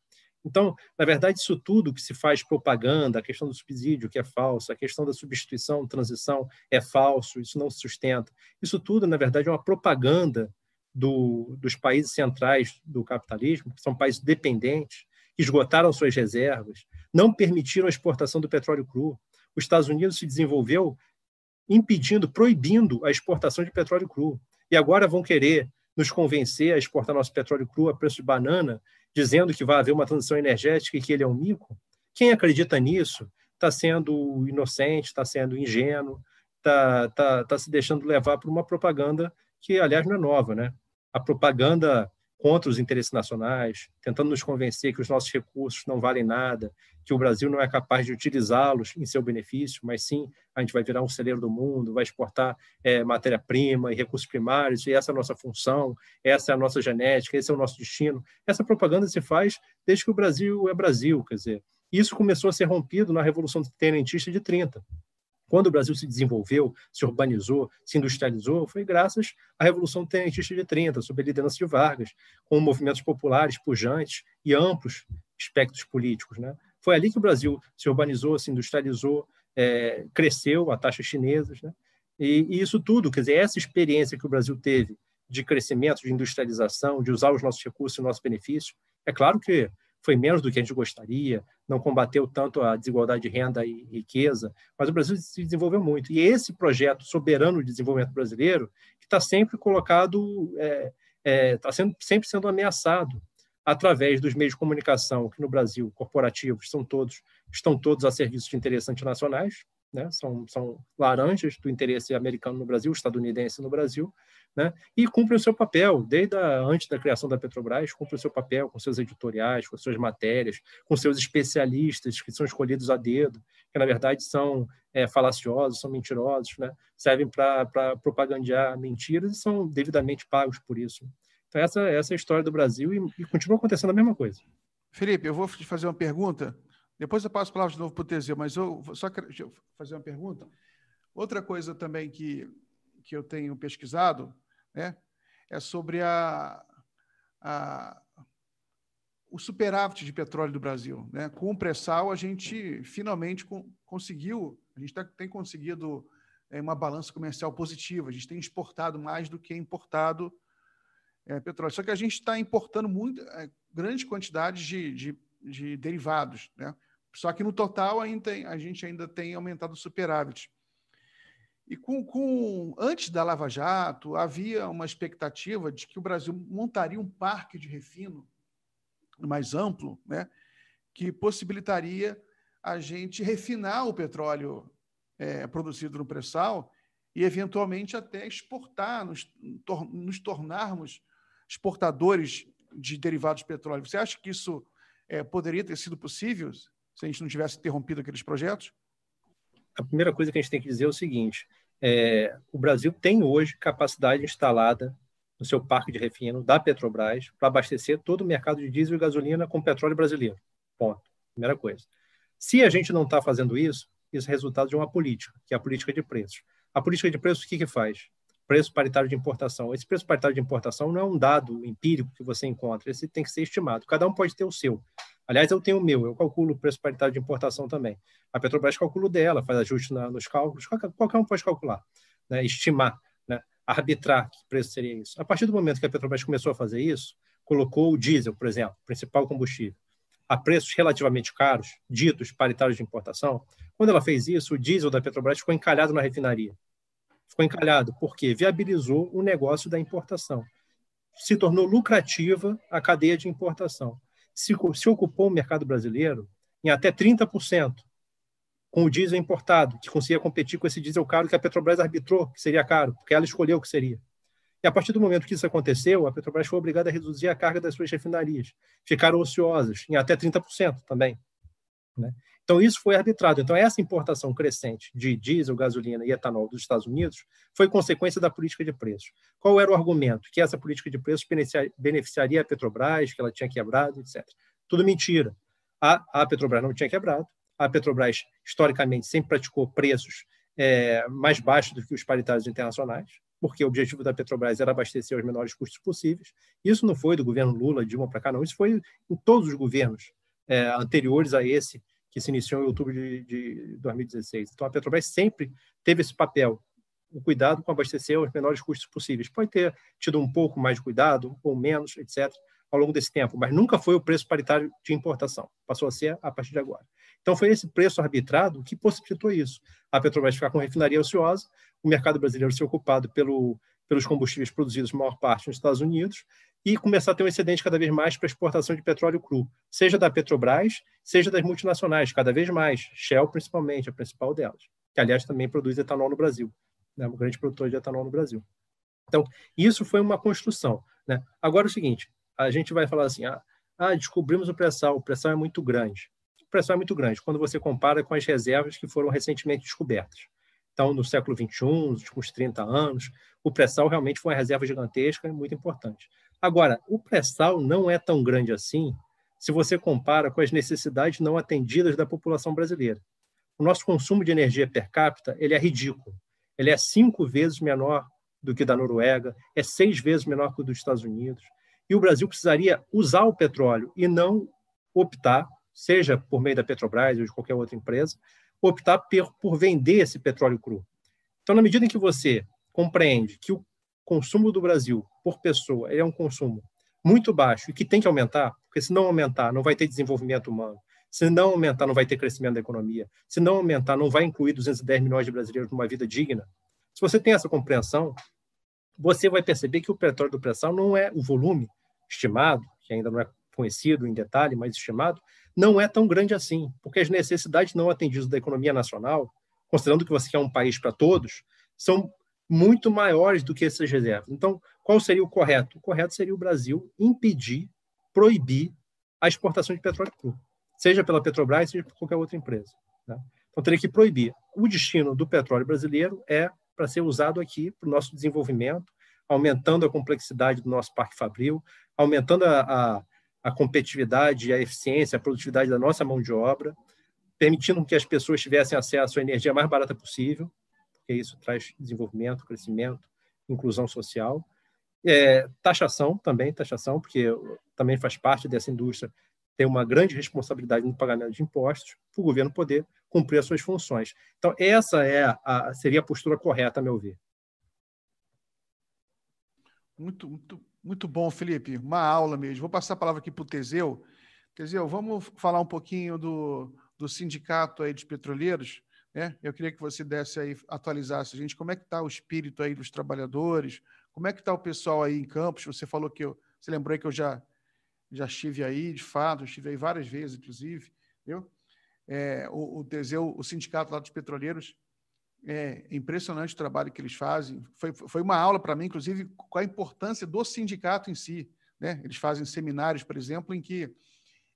Então, na verdade, isso tudo que se faz propaganda, a questão do subsídio, que é falso, a questão da substituição, transição, é falso, isso não se sustenta. Isso tudo, na verdade, é uma propaganda do, dos países centrais do capitalismo, que são países dependentes, que esgotaram suas reservas, não permitiram a exportação do petróleo cru. Os Estados Unidos se desenvolveu impedindo, proibindo a exportação de petróleo cru. E agora vão querer nos convencer a exportar nosso petróleo cru a preço de banana dizendo que vai haver uma transição energética e que ele é um mico, quem acredita nisso está sendo inocente, está sendo ingênuo, está tá, tá se deixando levar por uma propaganda que, aliás, não é nova. Né? A propaganda contra os interesses nacionais, tentando nos convencer que os nossos recursos não valem nada, que o Brasil não é capaz de utilizá-los em seu benefício, mas sim a gente vai virar um celeiro do mundo, vai exportar é, matéria-prima e recursos primários, e essa é a nossa função, essa é a nossa genética, esse é o nosso destino. Essa propaganda se faz desde que o Brasil é Brasil, quer dizer, isso começou a ser rompido na Revolução Tenentista de 30. Quando o Brasil se desenvolveu, se urbanizou, se industrializou, foi graças à Revolução Tenentista de 30, sob a liderança de Vargas, com movimentos populares pujantes e amplos espectros políticos. Né? Foi ali que o Brasil se urbanizou, se industrializou, é, cresceu a taxas chinesas. Né? E, e isso tudo, quer dizer, essa experiência que o Brasil teve de crescimento, de industrialização, de usar os nossos recursos em nosso benefício, é claro que foi menos do que a gente gostaria, não combateu tanto a desigualdade de renda e riqueza, mas o Brasil se desenvolveu muito. E esse projeto soberano de desenvolvimento brasileiro está sempre colocado, está é, é, tá sendo, sempre sendo ameaçado através dos meios de comunicação que no Brasil, corporativos, são todos, estão todos a serviço de interesses antinacionais, né? são, são laranjas do interesse americano no Brasil, estadunidense no Brasil, né? e cumprem o seu papel, desde a, antes da criação da Petrobras, cumprem o seu papel com seus editoriais, com suas matérias, com seus especialistas que são escolhidos a dedo, que na verdade são é, falaciosos, são mentirosos, né? servem para propagandear mentiras e são devidamente pagos por isso. Então essa, essa é a história do Brasil e, e continua acontecendo a mesma coisa. Felipe, eu vou te fazer uma pergunta, depois eu passo a palavra de novo para o Teseu, mas eu só quero fazer uma pergunta. Outra coisa também que, que eu tenho pesquisado né? é sobre a, a, o superávit de petróleo do Brasil. Né? Com o pré-sal, a gente finalmente com, conseguiu, a gente tá, tem conseguido é, uma balança comercial positiva, a gente tem exportado mais do que importado é, petróleo. Só que a gente está importando muito, é, quantidades de, de, de, derivados. Né? Só que no total ainda tem, a gente ainda tem aumentado o superávit. E com, com, antes da Lava Jato, havia uma expectativa de que o Brasil montaria um parque de refino mais amplo, né, que possibilitaria a gente refinar o petróleo é, produzido no pré-sal e, eventualmente, até exportar, nos, tor nos tornarmos exportadores de derivados de petróleo. Você acha que isso é, poderia ter sido possível se a gente não tivesse interrompido aqueles projetos? A primeira coisa que a gente tem que dizer é o seguinte: é, o Brasil tem hoje capacidade instalada no seu parque de refino da Petrobras para abastecer todo o mercado de diesel e gasolina com petróleo brasileiro. Ponto. Primeira coisa. Se a gente não está fazendo isso, isso é resultado de uma política, que é a política de preços. A política de preços, o que, que faz? preço paritário de importação. Esse preço paritário de importação não é um dado empírico que você encontra, esse tem que ser estimado. Cada um pode ter o seu. Aliás, eu tenho o meu, eu calculo o preço paritário de importação também. A Petrobras calcula o dela, faz ajuste na, nos cálculos, qualquer, qualquer, um pode calcular, né? estimar, né? arbitrar que preço seria isso. A partir do momento que a Petrobras começou a fazer isso, colocou o diesel, por exemplo, principal combustível, a preços relativamente caros, ditos paritários de importação. Quando ela fez isso, o diesel da Petrobras ficou encalhado na refinaria ficou encalhado, porque viabilizou o negócio da importação. Se tornou lucrativa a cadeia de importação. Se, se ocupou o mercado brasileiro em até 30% com o diesel importado, que conseguia competir com esse diesel caro que a Petrobras arbitrou que seria caro, porque ela escolheu que seria. E a partir do momento que isso aconteceu, a Petrobras foi obrigada a reduzir a carga das suas refinarias. Ficaram ociosas, em até 30% também. Né? Então, isso foi arbitrado. Então, essa importação crescente de diesel, gasolina e etanol dos Estados Unidos foi consequência da política de preços. Qual era o argumento? Que essa política de preços beneficiaria a Petrobras, que ela tinha quebrado, etc. Tudo mentira. A, a Petrobras não tinha quebrado. A Petrobras, historicamente, sempre praticou preços é, mais baixos do que os paritários internacionais, porque o objetivo da Petrobras era abastecer os menores custos possíveis. Isso não foi do governo Lula, Dilma para cá, não. Isso foi em todos os governos é, anteriores a esse que se iniciou em outubro de, de 2016. Então, a Petrobras sempre teve esse papel, o cuidado com abastecer os menores custos possíveis. Pode ter tido um pouco mais de cuidado, ou menos, etc., ao longo desse tempo, mas nunca foi o preço paritário de importação. Passou a ser a partir de agora. Então, foi esse preço arbitrado que possibilitou isso. A Petrobras ficar com refinaria ociosa, o mercado brasileiro ser ocupado pelo, pelos combustíveis produzidos, maior parte, nos Estados Unidos, e começar a ter um excedente cada vez mais para exportação de petróleo cru, seja da Petrobras, seja das multinacionais, cada vez mais, Shell principalmente, a principal delas, que aliás também produz etanol no Brasil, né, um grande produtor de etanol no Brasil. Então, isso foi uma construção. Né? Agora é o seguinte, a gente vai falar assim, ah, ah descobrimos o pré-sal, o pré-sal é muito grande. O pré-sal é muito grande quando você compara com as reservas que foram recentemente descobertas. Então, no século XXI, nos últimos 30 anos, o pré-sal realmente foi uma reserva gigantesca e muito importante. Agora, o pré-sal não é tão grande assim se você compara com as necessidades não atendidas da população brasileira. O nosso consumo de energia per capita ele é ridículo. Ele é cinco vezes menor do que da Noruega, é seis vezes menor que o dos Estados Unidos. E o Brasil precisaria usar o petróleo e não optar, seja por meio da Petrobras ou de qualquer outra empresa, optar por, por vender esse petróleo cru. Então, na medida em que você compreende que o consumo do Brasil por pessoa é um consumo muito baixo e que tem que aumentar, porque se não aumentar, não vai ter desenvolvimento humano. Se não aumentar, não vai ter crescimento da economia. Se não aumentar, não vai incluir 210 milhões de brasileiros numa vida digna. Se você tem essa compreensão, você vai perceber que o petróleo do pré-sal não é o volume estimado, que ainda não é conhecido em detalhe, mas estimado, não é tão grande assim, porque as necessidades não atendidas da economia nacional, considerando que você quer um país para todos, são muito maiores do que essas reservas. Então, qual seria o correto? O correto seria o Brasil impedir, proibir a exportação de petróleo cru, seja pela Petrobras, seja por qualquer outra empresa. Né? Então, teria que proibir. O destino do petróleo brasileiro é para ser usado aqui para o nosso desenvolvimento, aumentando a complexidade do nosso parque fabril, aumentando a, a, a competitividade, a eficiência, a produtividade da nossa mão de obra, permitindo que as pessoas tivessem acesso à energia mais barata possível, porque isso traz desenvolvimento, crescimento, inclusão social. É, taxação também, taxação, porque também faz parte dessa indústria, tem uma grande responsabilidade no pagamento de impostos, para o governo poder cumprir as suas funções. Então, essa é a, seria a postura correta, a meu ver. Muito, muito, muito bom, Felipe. Uma aula mesmo. Vou passar a palavra aqui para o Teseu. Teseu, vamos falar um pouquinho do, do sindicato aí dos petroleiros. Né? Eu queria que você desse aí, atualizasse a gente como é que está o espírito aí dos trabalhadores, como é que está o pessoal aí em Campos. Você falou que eu, você lembrou que eu já já estive aí, de fato, estive aí várias vezes, inclusive, viu? É, o, o Teseu, o sindicato lá dos petroleiros, é impressionante o trabalho que eles fazem. Foi, foi uma aula para mim, inclusive, com a importância do sindicato em si. Né? Eles fazem seminários, por exemplo, em que,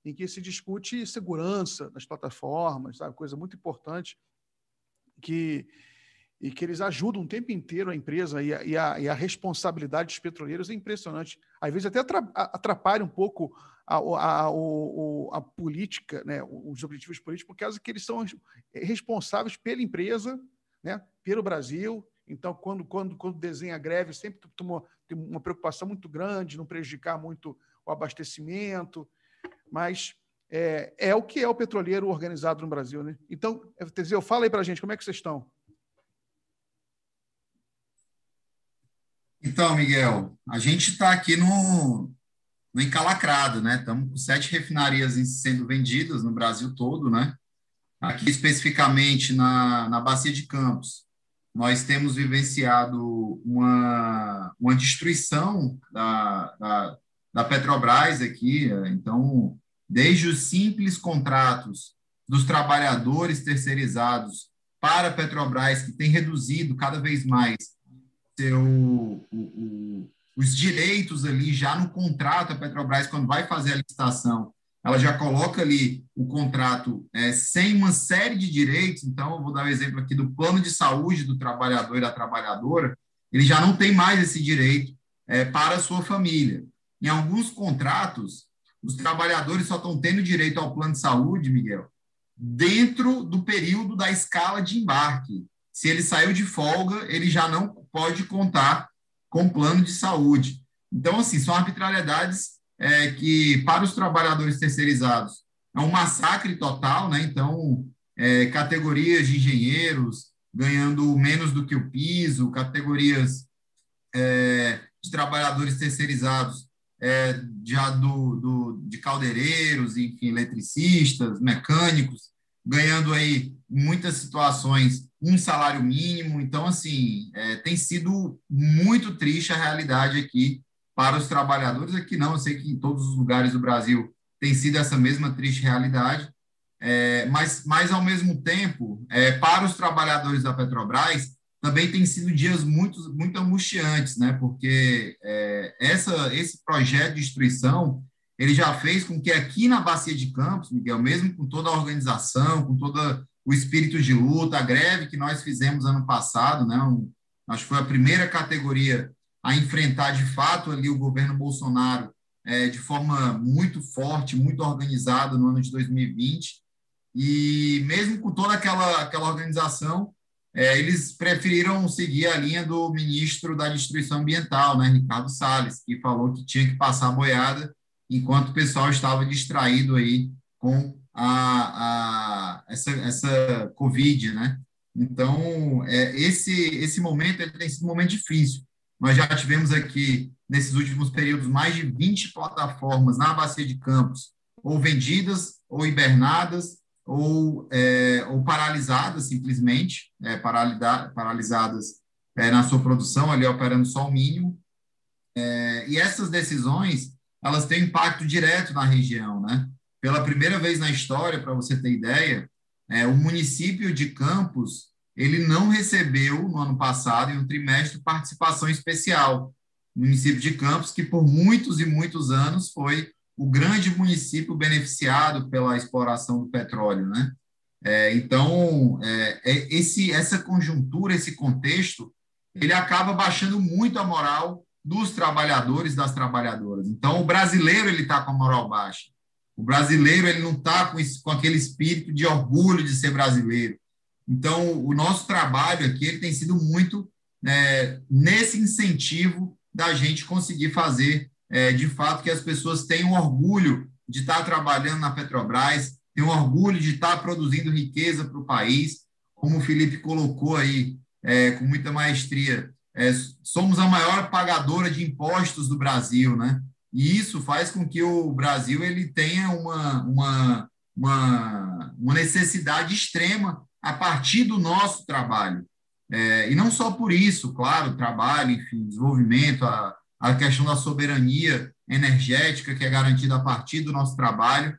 em que se discute segurança das plataformas, sabe? coisa muito importante, que, e que eles ajudam o tempo inteiro a empresa e a, e a, e a responsabilidade dos petroleiros é impressionante. Às vezes até atrapalha um pouco a, a, a, a, política, né, os objetivos políticos, por causa que eles são responsáveis pela empresa né, pelo Brasil. Então, quando, quando, quando desenha greve, sempre tem uma preocupação muito grande, não prejudicar muito o abastecimento, mas é, é o que é o petroleiro organizado no Brasil. Né? Então, Teseu, fala aí para a gente, como é que vocês estão? Então, Miguel, a gente está aqui no, no encalacrado, né? Estamos com sete refinarias sendo vendidas no Brasil todo, né? Aqui, especificamente na, na Bacia de Campos, nós temos vivenciado uma, uma destruição da, da, da Petrobras aqui. Então, desde os simples contratos dos trabalhadores terceirizados para a Petrobras, que tem reduzido cada vez mais seu, o, o, os direitos ali já no contrato, a Petrobras, quando vai fazer a licitação, ela já coloca ali o contrato é, sem uma série de direitos. Então, eu vou dar um exemplo aqui do plano de saúde do trabalhador e da trabalhadora, ele já não tem mais esse direito é, para a sua família. Em alguns contratos, os trabalhadores só estão tendo direito ao plano de saúde, Miguel, dentro do período da escala de embarque. Se ele saiu de folga, ele já não pode contar com plano de saúde. Então, assim, são arbitrariedades é, que para os trabalhadores terceirizados é um massacre total, né? Então, é, categorias de engenheiros ganhando menos do que o piso, categorias é, de trabalhadores terceirizados é, já do, do, de caldeireiros, enfim, eletricistas, mecânicos, ganhando aí, muitas situações, um salário mínimo. Então, assim, é, tem sido muito triste a realidade aqui para os trabalhadores. Aqui não, eu sei que em todos os lugares do Brasil tem sido essa mesma triste realidade, é, mas, mas, ao mesmo tempo, é, para os trabalhadores da Petrobras, também tem sido dias muito, muito angustiantes, né? porque é, essa, esse projeto de destruição ele já fez com que aqui na Bacia de Campos, Miguel, mesmo com toda a organização, com todo o espírito de luta, a greve que nós fizemos ano passado, né? Um, acho que foi a primeira categoria a enfrentar de fato ali o governo Bolsonaro é, de forma muito forte, muito organizada no ano de 2020. E mesmo com toda aquela, aquela organização, é, eles preferiram seguir a linha do ministro da Destruição Ambiental, né, Ricardo Salles, que falou que tinha que passar a boiada enquanto o pessoal estava distraído aí com a, a essa, essa Covid, né? Então, é, esse, esse momento ele tem sido um momento difícil. Nós já tivemos aqui, nesses últimos períodos, mais de 20 plataformas na Bacia de Campos, ou vendidas, ou hibernadas, ou, é, ou paralisadas, simplesmente, é, paralisadas é, na sua produção, ali operando só o mínimo. É, e essas decisões, elas têm impacto direto na região, né? Pela primeira vez na história, para você ter ideia, é, o município de Campos ele não recebeu, no ano passado, em um trimestre, participação especial. O município de Campos, que por muitos e muitos anos foi o grande município beneficiado pela exploração do petróleo, né? É, então, é, é, esse, essa conjuntura, esse contexto, ele acaba baixando muito a moral dos trabalhadores, das trabalhadoras. Então, o brasileiro ele está com a moral baixa. O brasileiro ele não está com, com aquele espírito de orgulho de ser brasileiro. Então, o nosso trabalho aqui ele tem sido muito é, nesse incentivo da gente conseguir fazer, é, de fato, que as pessoas tenham orgulho de estar trabalhando na Petrobras, tenham orgulho de estar produzindo riqueza para o país, como o Felipe colocou aí, é, com muita maestria. É, somos a maior pagadora de impostos do Brasil, né? E isso faz com que o Brasil ele tenha uma, uma, uma, uma necessidade extrema a partir do nosso trabalho. É, e não só por isso, claro, trabalho, enfim, desenvolvimento, a, a questão da soberania energética que é garantida a partir do nosso trabalho.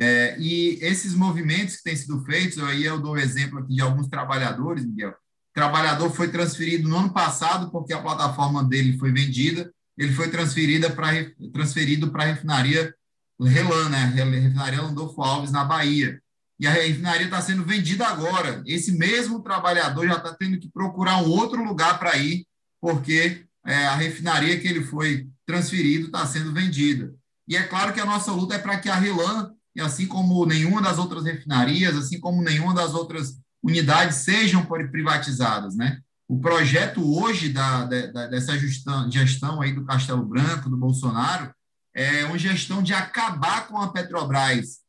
É, e esses movimentos que têm sido feitos, aí eu dou o exemplo aqui de alguns trabalhadores, Miguel. O trabalhador foi transferido no ano passado porque a plataforma dele foi vendida, ele foi transferida pra, transferido para a refinaria Relan, né? Refinaria Landolfo Alves, na Bahia e a refinaria está sendo vendida agora. Esse mesmo trabalhador já está tendo que procurar um outro lugar para ir, porque é, a refinaria que ele foi transferido está sendo vendida. E é claro que a nossa luta é para que a Rilan, e assim como nenhuma das outras refinarias, assim como nenhuma das outras unidades sejam privatizadas, né? O projeto hoje da, da, dessa gestão, gestão aí do Castelo Branco, do Bolsonaro, é uma gestão de acabar com a Petrobras,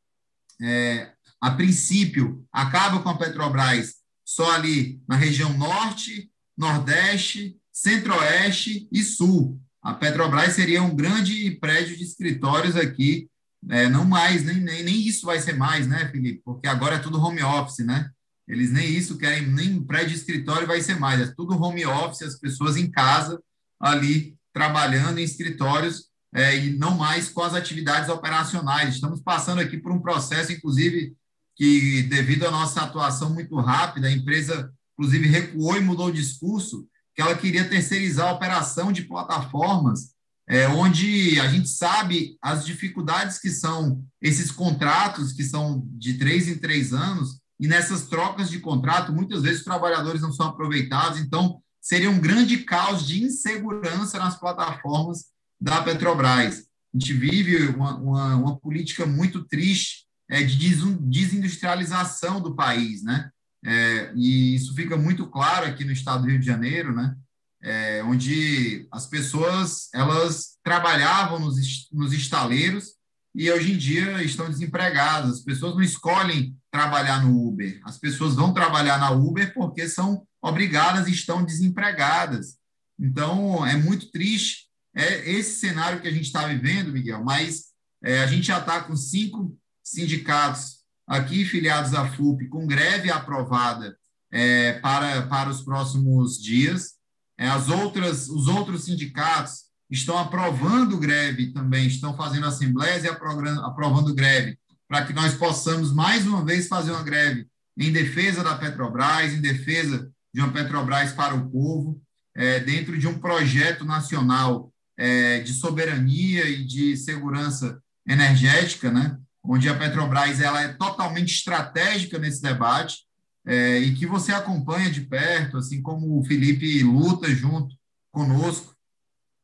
é, a princípio, acaba com a Petrobras só ali na região norte, nordeste, centro-oeste e sul. A Petrobras seria um grande prédio de escritórios aqui, é, não mais, nem, nem, nem isso vai ser mais, né, Felipe? Porque agora é tudo home office, né? Eles nem isso querem, nem prédio de escritório vai ser mais, é tudo home office, as pessoas em casa, ali, trabalhando em escritórios, é, e não mais com as atividades operacionais. Estamos passando aqui por um processo, inclusive, que, devido à nossa atuação muito rápida, a empresa, inclusive, recuou e mudou o discurso, que ela queria terceirizar a operação de plataformas, é, onde a gente sabe as dificuldades que são esses contratos, que são de três em três anos, e nessas trocas de contrato, muitas vezes os trabalhadores não são aproveitados, então seria um grande caos de insegurança nas plataformas da Petrobras. A gente vive uma, uma, uma política muito triste é, de desindustrialização do país, né? É, e isso fica muito claro aqui no estado do Rio de Janeiro, né? É, onde as pessoas elas trabalhavam nos, nos estaleiros e hoje em dia estão desempregadas. As pessoas não escolhem trabalhar no Uber, as pessoas vão trabalhar na Uber porque são obrigadas e estão desempregadas. Então é muito triste é esse cenário que a gente está vivendo, Miguel. Mas é, a gente já está com cinco sindicatos aqui filiados à FUP com greve aprovada é, para, para os próximos dias. É, as outras, os outros sindicatos estão aprovando greve também, estão fazendo assembleias e aprovando greve, para que nós possamos, mais uma vez, fazer uma greve em defesa da Petrobras, em defesa de uma Petrobras para o povo, é, dentro de um projeto nacional é, de soberania e de segurança energética, né? Onde a Petrobras ela é totalmente estratégica nesse debate é, e que você acompanha de perto, assim como o Felipe luta junto conosco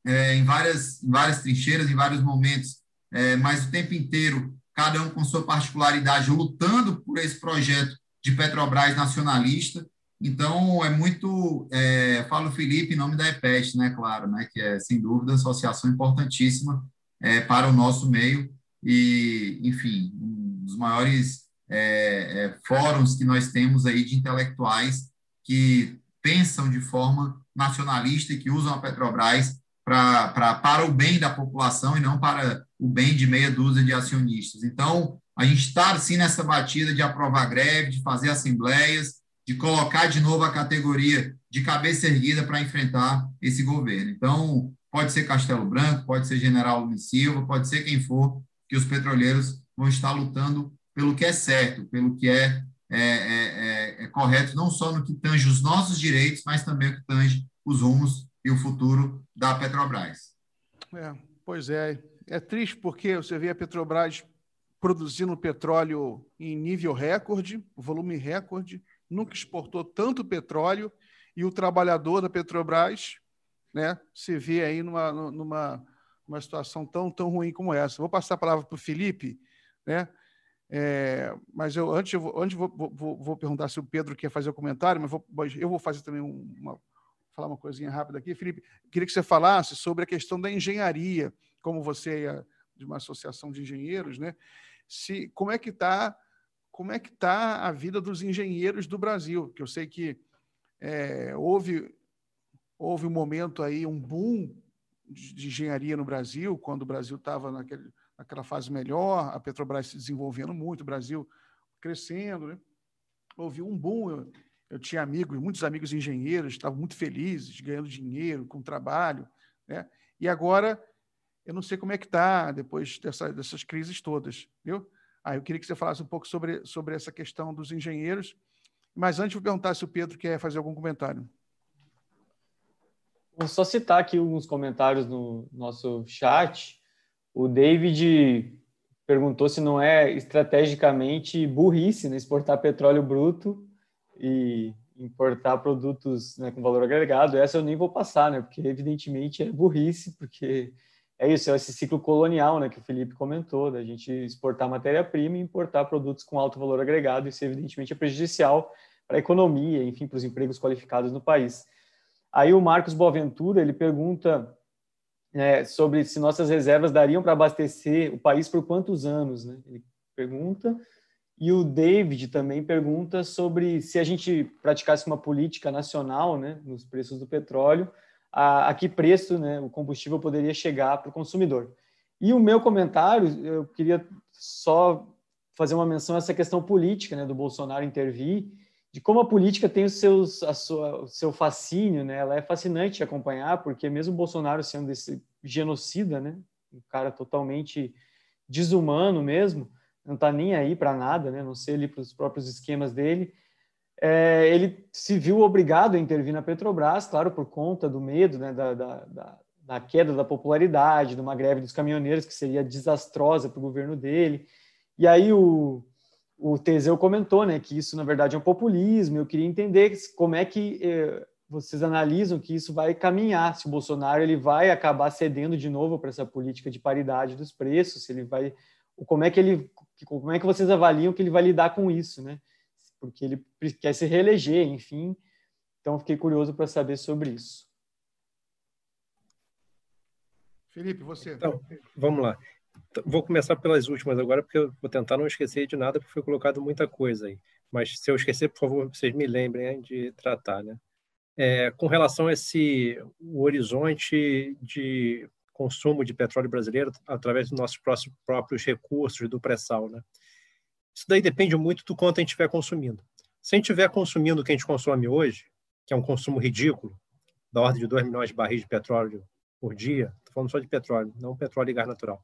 é, em, várias, em várias trincheiras, em vários momentos, é, mas o tempo inteiro, cada um com sua particularidade, lutando por esse projeto de Petrobras nacionalista. Então, é muito, é, falo Felipe em nome da EPEST, né, claro, né, que é, sem dúvida, associação importantíssima é, para o nosso meio, e, enfim, um dos maiores é, é, fóruns que nós temos aí de intelectuais que pensam de forma nacionalista e que usam a Petrobras pra, pra, para o bem da população e não para o bem de meia dúzia de acionistas. Então, a gente está, sim, nessa batida de aprovar greve, de fazer assembleias, de colocar de novo a categoria de cabeça erguida para enfrentar esse governo. Então, pode ser Castelo Branco, pode ser General Luiz Silva, pode ser quem for, que os petroleiros vão estar lutando pelo que é certo, pelo que é, é, é, é, é correto, não só no que tange os nossos direitos, mas também o que tange os rumos e o futuro da Petrobras. É, pois é, é triste porque você vê a Petrobras produzindo petróleo em nível recorde, volume recorde, nunca exportou tanto petróleo e o trabalhador da Petrobras, né, se vê aí numa, numa uma situação tão, tão ruim como essa. Vou passar a palavra para o Felipe, né? É, mas eu antes, eu vou, antes vou, vou, vou, perguntar se o Pedro quer fazer o comentário, mas vou, eu vou fazer também uma, falar uma coisinha rápida aqui. Felipe, queria que você falasse sobre a questão da engenharia, como você é de uma associação de engenheiros, né? Se, como é que está como é que está a vida dos engenheiros do Brasil? Que eu sei que é, houve houve um momento aí um boom de, engenharia no Brasil quando o Brasil estava naquela fase melhor, a Petrobras se desenvolvendo muito, o Brasil crescendo, né? Houve um boom. Eu, eu tinha amigos, muitos amigos engenheiros, estavam muito felizes, ganhando dinheiro, com trabalho, né? E agora eu não sei como é que está depois dessa, dessas crises todas, viu? Ah, eu queria que você falasse um pouco sobre, sobre essa questão dos engenheiros. Mas antes, vou perguntar se o Pedro quer fazer algum comentário. Vou só citar aqui alguns comentários no nosso chat. O David perguntou se não é estrategicamente burrice né, exportar petróleo bruto e importar produtos né, com valor agregado. Essa eu nem vou passar, né? Porque evidentemente é burrice, porque é isso, é esse ciclo colonial, né, que o Felipe comentou, da gente exportar matéria-prima e importar produtos com alto valor agregado, isso evidentemente é prejudicial para a economia, enfim, para os empregos qualificados no país. Aí o Marcos Boaventura, ele pergunta é, sobre se nossas reservas dariam para abastecer o país por quantos anos, né? Ele pergunta. E o David também pergunta sobre se a gente praticasse uma política nacional, né, nos preços do petróleo, a, a que preço né, o combustível poderia chegar para o consumidor. E o meu comentário, eu queria só fazer uma menção a essa questão política, né, do Bolsonaro intervir, de como a política tem os seus, a sua, o seu fascínio, né, ela é fascinante acompanhar, porque mesmo Bolsonaro sendo esse genocida, né, um cara totalmente desumano mesmo, não está nem aí para nada, né, não sei ali para os próprios esquemas dele, é, ele se viu obrigado a intervir na Petrobras, claro, por conta do medo né, da, da, da, da, queda da popularidade, de uma greve dos caminhoneiros que seria desastrosa para o governo dele. E aí o, o Teseu comentou né, que isso, na verdade, é um populismo. Eu queria entender como é que eh, vocês analisam que isso vai caminhar, se o Bolsonaro ele vai acabar cedendo de novo para essa política de paridade dos preços, se ele vai, como é que ele, como é que vocês avaliam que ele vai lidar com isso, né? porque ele quer se reeleger, enfim. Então, fiquei curioso para saber sobre isso. Felipe, você. Então, vamos lá. Vou começar pelas últimas agora, porque eu vou tentar não esquecer de nada, porque foi colocado muita coisa aí. Mas se eu esquecer, por favor, vocês me lembrem de tratar, né? É, com relação a esse o horizonte de consumo de petróleo brasileiro através dos nossos próprios recursos do pré-sal, né? Isso daí depende muito do quanto a gente estiver consumindo. Se a gente estiver consumindo o que a gente consome hoje, que é um consumo ridículo, da ordem de 2 milhões de barris de petróleo por dia, estou falando só de petróleo, não petróleo e gás natural,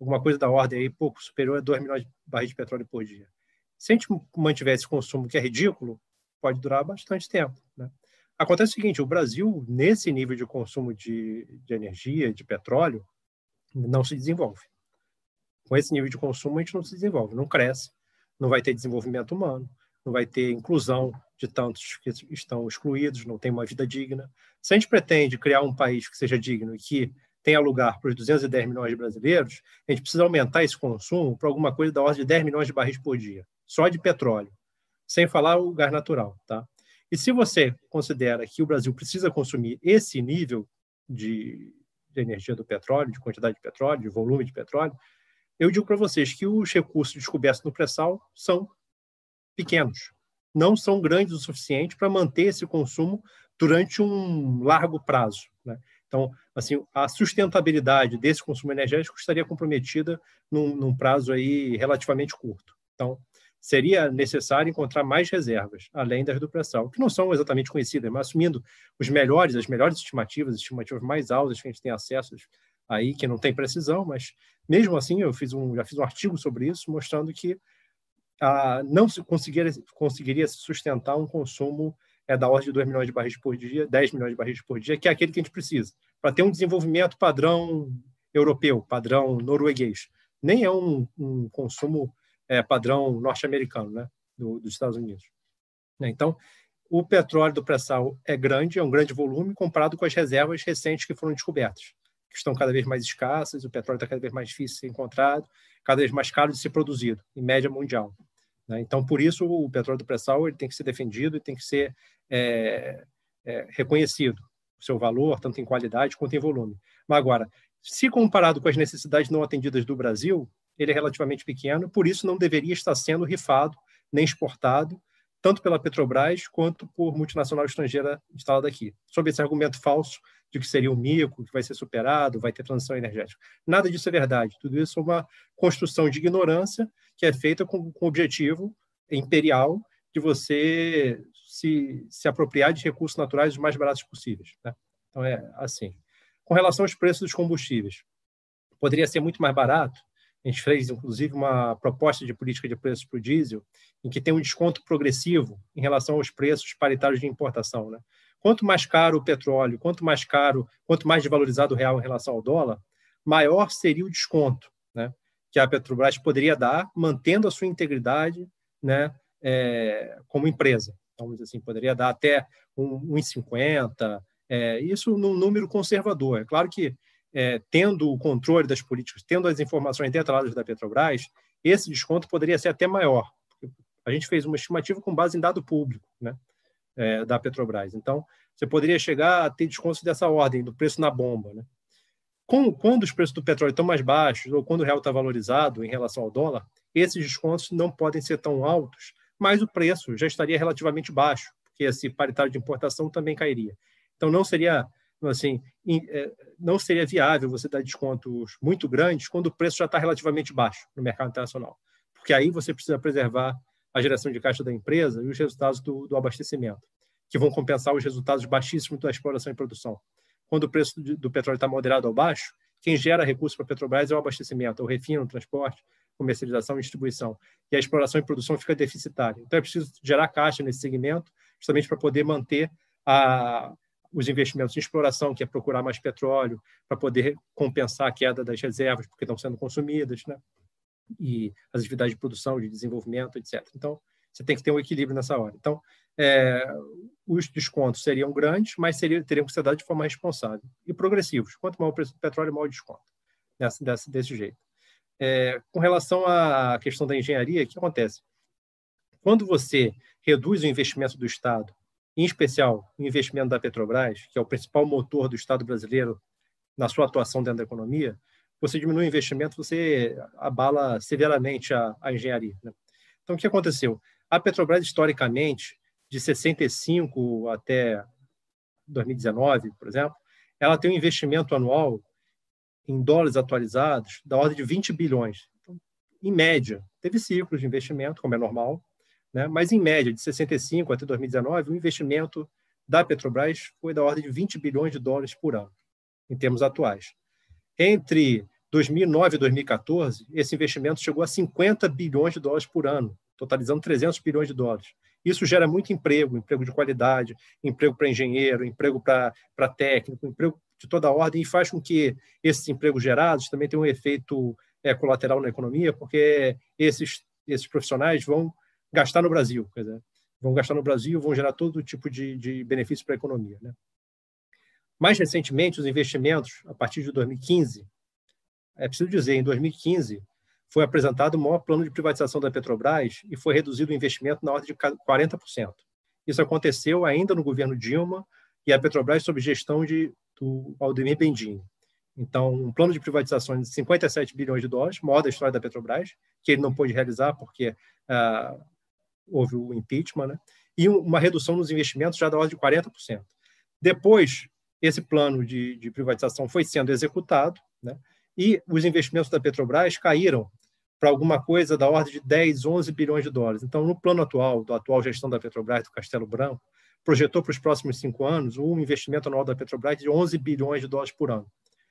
alguma coisa da ordem aí pouco superior a 2 milhões de barris de petróleo por dia. Se a gente mantiver esse consumo que é ridículo, pode durar bastante tempo. Né? Acontece o seguinte, o Brasil, nesse nível de consumo de, de energia, de petróleo, não se desenvolve. Com esse nível de consumo, a gente não se desenvolve, não cresce, não vai ter desenvolvimento humano, não vai ter inclusão de tantos que estão excluídos, não tem uma vida digna. Se a gente pretende criar um país que seja digno e que tenha lugar para os 210 milhões de brasileiros, a gente precisa aumentar esse consumo para alguma coisa da ordem de 10 milhões de barris por dia, só de petróleo, sem falar o gás natural. Tá? E se você considera que o Brasil precisa consumir esse nível de, de energia do petróleo, de quantidade de petróleo, de volume de petróleo, eu digo para vocês que os recursos descobertos no pré-sal são pequenos, não são grandes o suficiente para manter esse consumo durante um largo prazo. Né? Então, assim, a sustentabilidade desse consumo energético estaria comprometida num, num prazo aí relativamente curto. Então, seria necessário encontrar mais reservas, além das do que não são exatamente conhecidas, mas assumindo os melhores, as melhores estimativas, as estimativas mais altas que a gente tem acesso aí, que não tem precisão, mas mesmo assim, eu fiz um, já fiz um artigo sobre isso, mostrando que ah, não se conseguiria, conseguiria sustentar um consumo é, da ordem de 2 milhões de barris por dia, 10 milhões de barris por dia, que é aquele que a gente precisa, para ter um desenvolvimento padrão europeu, padrão norueguês. Nem é um, um consumo é, padrão norte-americano, né, do, dos Estados Unidos. Então, o petróleo do pré-sal é grande, é um grande volume, comparado com as reservas recentes que foram descobertas que estão cada vez mais escassas, o petróleo está cada vez mais difícil de ser encontrado, cada vez mais caro de ser produzido, em média mundial. Né? Então, por isso, o petróleo do pré-sal tem que ser defendido e tem que ser é, é, reconhecido o seu valor, tanto em qualidade quanto em volume. Mas agora, se comparado com as necessidades não atendidas do Brasil, ele é relativamente pequeno, por isso não deveria estar sendo rifado nem exportado, tanto pela Petrobras quanto por multinacional estrangeira instalada aqui. Sob esse argumento falso de que seria um mico, que vai ser superado, vai ter transição energética. Nada disso é verdade. Tudo isso é uma construção de ignorância que é feita com, com o objetivo imperial de você se, se apropriar de recursos naturais os mais baratos possíveis. Né? Então, é assim. Com relação aos preços dos combustíveis, poderia ser muito mais barato. A gente fez, inclusive, uma proposta de política de preços para o diesel, em que tem um desconto progressivo em relação aos preços paritários de importação. Né? Quanto mais caro o petróleo, quanto mais caro, quanto mais desvalorizado o real em relação ao dólar, maior seria o desconto que a Petrobras poderia dar, mantendo a sua integridade né, é, como empresa. Então, assim, poderia dar até 1,50, é, isso num número conservador. É claro que, é, tendo o controle das políticas, tendo as informações detalhadas da Petrobras, esse desconto poderia ser até maior. A gente fez uma estimativa com base em dado público né, é, da Petrobras. Então, você poderia chegar a ter descontos dessa ordem, do preço na bomba. Né? Quando os preços do petróleo estão mais baixos, ou quando o real está valorizado em relação ao dólar, esses descontos não podem ser tão altos mas o preço já estaria relativamente baixo, porque esse paritário de importação também cairia. Então não seria assim, é, não seria viável você dar descontos muito grandes quando o preço já está relativamente baixo no mercado internacional, porque aí você precisa preservar a geração de caixa da empresa e os resultados do, do abastecimento, que vão compensar os resultados baixíssimos da exploração e produção. Quando o preço do, petróleo está moderado ao baixo, quem gera recursos para a Petrobras é o abastecimento, é o refino, o transporte, comercialização e distribuição. E a exploração e produção fica deficitária. Então, é preciso gerar caixa nesse segmento, justamente para poder manter a, os investimentos em exploração, que é procurar mais petróleo, para poder compensar a queda das reservas, porque estão sendo consumidas, né? e as atividades de produção, de desenvolvimento, etc. Então, você tem que ter um equilíbrio nessa hora. Então, é, os descontos seriam grandes, mas seriam, teriam que ser dados de forma responsável e progressivos. Quanto maior o preço do petróleo, maior o desconto. Nessa, desse, desse jeito. É, com relação à questão da engenharia, o que acontece? Quando você reduz o investimento do Estado, em especial o investimento da Petrobras, que é o principal motor do Estado brasileiro na sua atuação dentro da economia, você diminui o investimento, você abala severamente a, a engenharia. Né? Então, o que aconteceu? A Petrobras, historicamente, de 65 até 2019, por exemplo, ela tem um investimento anual em dólares atualizados da ordem de 20 bilhões. Então, em média, teve ciclos de investimento, como é normal, né? mas em média, de 65 até 2019, o investimento da Petrobras foi da ordem de 20 bilhões de dólares por ano, em termos atuais. Entre 2009 e 2014, esse investimento chegou a 50 bilhões de dólares por ano, totalizando 300 bilhões de dólares. Isso gera muito emprego, emprego de qualidade, emprego para engenheiro, emprego para técnico, emprego de toda ordem e faz com que esses empregos gerados também tenham um efeito é, colateral na economia, porque esses, esses profissionais vão gastar no Brasil, dizer, vão gastar no Brasil, vão gerar todo tipo de, de benefício para a economia. Né? Mais recentemente, os investimentos, a partir de 2015, é preciso dizer, em 2015, foi apresentado o maior plano de privatização da Petrobras e foi reduzido o investimento na ordem de 40%. Isso aconteceu ainda no governo Dilma e a Petrobras sob gestão de do Aldemir Bendini. Então, um plano de privatização de 57 bilhões de dólares, maior da história da Petrobras, que ele não pôde realizar porque ah, houve o impeachment, né? e uma redução nos investimentos já da ordem de 40%. Depois, esse plano de, de privatização foi sendo executado, né? E os investimentos da Petrobras caíram para alguma coisa da ordem de 10, 11 bilhões de dólares. Então, no plano atual, da atual gestão da Petrobras, do Castelo Branco, projetou para os próximos cinco anos um investimento anual da Petrobras de 11 bilhões de dólares por ano.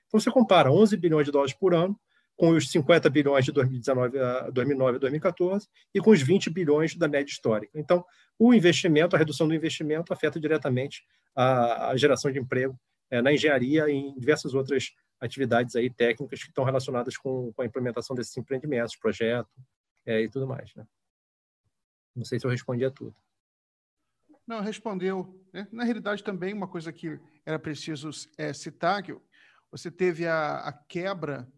Então, você compara 11 bilhões de dólares por ano com os 50 bilhões de 2019 a 2009 a 2014 e com os 20 bilhões da média histórica. Então, o investimento, a redução do investimento afeta diretamente a, a geração de emprego é, na engenharia e em diversas outras atividades aí técnicas que estão relacionadas com, com a implementação desses empreendimentos, projeto é, e tudo mais. Né? Não sei se eu respondi a tudo. Não, respondeu. Né? Na realidade, também uma coisa que era preciso é, citar, que você teve a, a, quebra,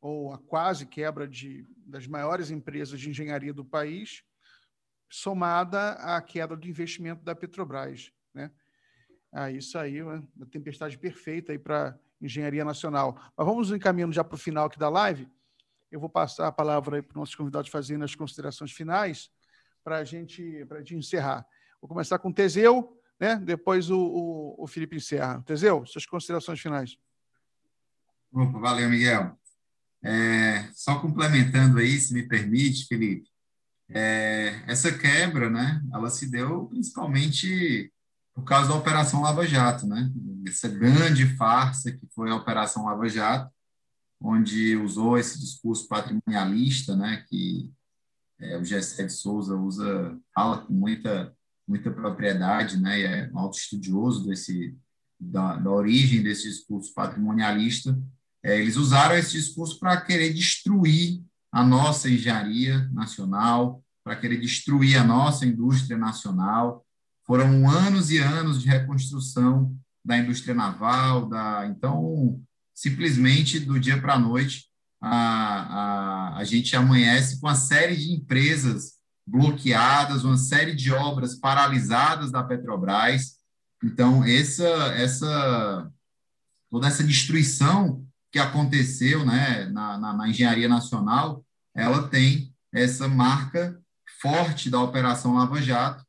ou a quase quebra, de, das maiores empresas de engenharia do país, somada à queda do investimento da Petrobras. Né? Ah, isso aí, uma tempestade perfeita para engenharia nacional. Mas vamos encaminhando já para o final aqui da live. Eu vou passar a palavra para os nossos convidados fazendo as considerações finais para a gente, a gente encerrar. Vou começar com o Teseu, né? depois o, o, o Felipe encerra. Teseu, suas considerações finais. Opa, valeu, Miguel. É, só complementando aí, se me permite, Felipe, é, essa quebra, né, ela se deu principalmente por causa da Operação Lava Jato, né, essa grande farsa que foi a Operação Lava Jato, onde usou esse discurso patrimonialista, né, que é, o Gessé de Souza usa, fala com muita, muita propriedade, né, e é um auto estudioso desse, da, da origem desse discurso patrimonialista, é, eles usaram esse discurso para querer destruir a nossa engenharia nacional, para querer destruir a nossa indústria nacional. Foram anos e anos de reconstrução da indústria naval, da então simplesmente do dia para a noite a, a, gente amanhece com uma série de empresas bloqueadas, uma série de obras paralisadas da Petrobras. Então essa essa toda essa destruição que aconteceu né, na, na, na, engenharia nacional, ela tem essa marca forte da Operação Lava Jato,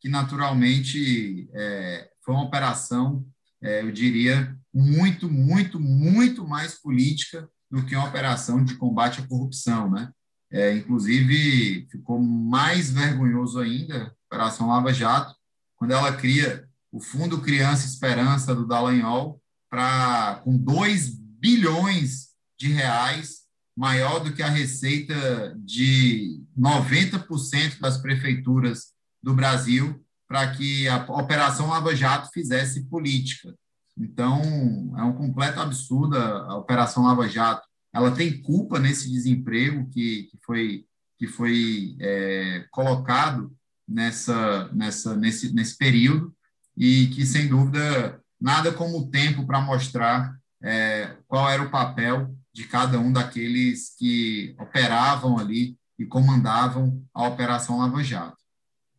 que naturalmente é, foi uma operação, é, eu diria, muito, muito, muito mais política do que uma operação de combate à corrupção. Né? É, inclusive, ficou mais vergonhoso ainda a Operação Lava Jato, quando ela cria o Fundo Criança Esperança do Dallagnol, para com 2 bilhões de reais, maior do que a receita de 90% das prefeituras do Brasil, para que a Operação Lava Jato fizesse política. Então, é um completo absurdo a Operação Lava Jato. Ela tem culpa nesse desemprego que, que foi, que foi é, colocado nessa, nessa, nesse, nesse período e que, sem dúvida, nada como o tempo para mostrar é, qual era o papel de cada um daqueles que operavam ali e comandavam a Operação Lava Jato.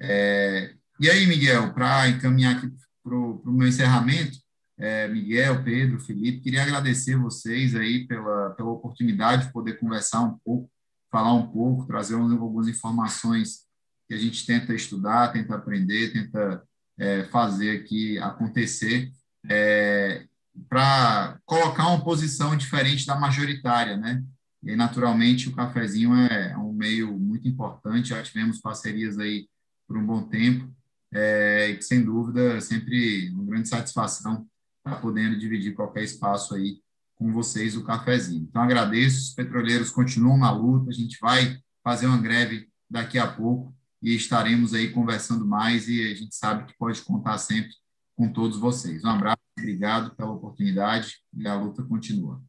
É, e aí, Miguel, para encaminhar aqui para o meu encerramento, é, Miguel, Pedro, Felipe, queria agradecer vocês aí pela, pela oportunidade de poder conversar um pouco, falar um pouco, trazer algumas informações que a gente tenta estudar, tenta aprender, tenta é, fazer aqui acontecer. É, para colocar uma posição diferente da majoritária, né? E naturalmente o cafezinho é, é um meio muito importante, já tivemos parcerias aí por um bom tempo, é, e que sem dúvida sempre uma grande satisfação estar podendo dividir qualquer espaço aí com vocês o cafezinho. Então agradeço, os petroleiros continuam na luta, a gente vai fazer uma greve daqui a pouco e estaremos aí conversando mais e a gente sabe que pode contar sempre com todos vocês. Um abraço, obrigado pela oportunidade e a luta continua.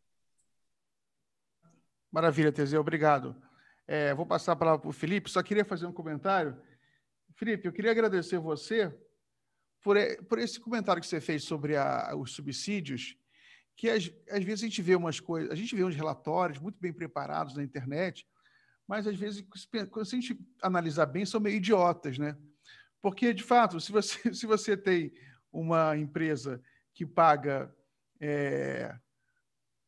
Maravilha, Teseu, obrigado. É, vou passar a palavra para o Felipe, só queria fazer um comentário. Felipe, eu queria agradecer você por, por esse comentário que você fez sobre a, os subsídios, que às, às vezes a gente vê umas coisas, a gente vê uns relatórios muito bem preparados na internet, mas às vezes, quando a gente analisar bem, são meio idiotas, né? Porque, de fato, se você, se você tem uma empresa que paga é,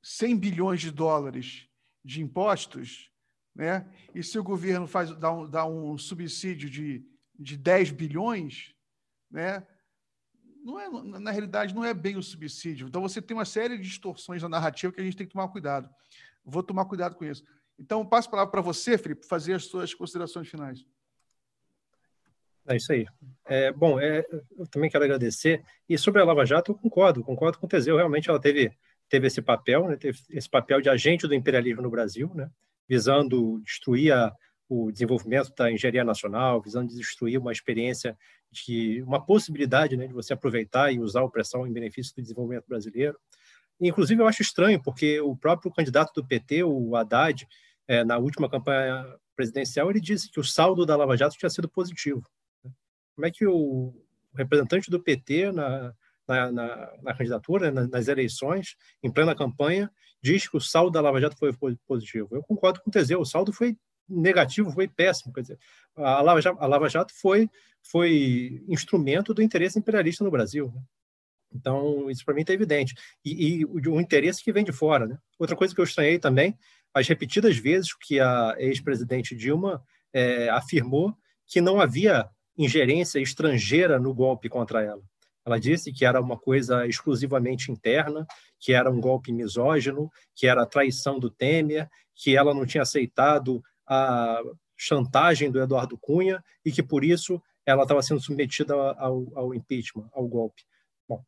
100 bilhões de dólares de impostos, né? e se o governo faz, dá, um, dá um subsídio de, de 10 bilhões, né? não é, na realidade, não é bem o subsídio. Então, você tem uma série de distorções na narrativa que a gente tem que tomar cuidado. Vou tomar cuidado com isso. Então, passo a palavra para você, Felipe, fazer as suas considerações finais. É isso aí. É, bom, é, eu também quero agradecer. E sobre a Lava Jato, eu concordo, concordo com o Teseu. Realmente ela teve, teve esse papel, né, teve esse papel de agente do imperialismo no Brasil, né, visando destruir a, o desenvolvimento da engenharia nacional, visando destruir uma experiência de uma possibilidade né, de você aproveitar e usar a opressão em benefício do desenvolvimento brasileiro. Inclusive, eu acho estranho, porque o próprio candidato do PT, o Haddad, é, na última campanha presidencial, ele disse que o saldo da Lava Jato tinha sido positivo. Como é que o representante do PT na, na, na, na candidatura, né, nas eleições, em plena campanha, diz que o saldo da Lava Jato foi positivo? Eu concordo com o Teseu, o saldo foi negativo, foi péssimo. Quer dizer, a Lava Jato, a Lava Jato foi, foi instrumento do interesse imperialista no Brasil. Né? Então, isso para mim está evidente. E, e o, o, interesse que vem de fora. Né? Outra coisa que eu estranhei também, as repetidas vezes que a ex-presidente Dilma é, afirmou que não havia ingerência estrangeira no golpe contra ela. Ela disse que era uma coisa exclusivamente interna, que era um golpe misógino, que era a traição do Temer, que ela não tinha aceitado a chantagem do Eduardo Cunha e que, por isso, ela estava sendo submetida ao, ao impeachment, ao golpe. Bom,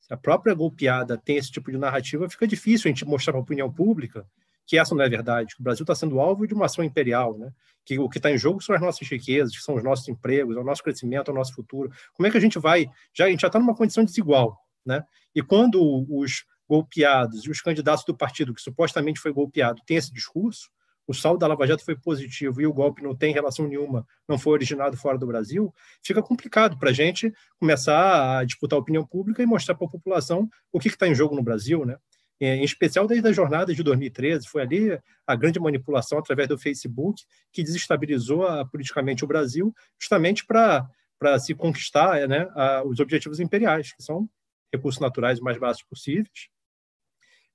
se a própria golpeada tem esse tipo de narrativa, fica difícil a gente mostrar para a opinião pública que essa não é verdade, que o Brasil está sendo alvo de uma ação imperial, né? que o que está em jogo são as nossas riquezas, que são os nossos empregos, é o nosso crescimento, é o nosso futuro. Como é que a gente vai? Já, a gente já está numa condição desigual. Né? E quando os golpeados e os candidatos do partido que supostamente foi golpeado têm esse discurso, o saldo da Lava Jato foi positivo e o golpe não tem relação nenhuma, não foi originado fora do Brasil, fica complicado para a gente começar a disputar a opinião pública e mostrar para a população o que está em jogo no Brasil, né? em especial desde a jornada de 2013, foi ali a grande manipulação através do Facebook que desestabilizou a, politicamente o Brasil, justamente para se conquistar né, a, os objetivos imperiais, que são recursos naturais mais baixos possíveis,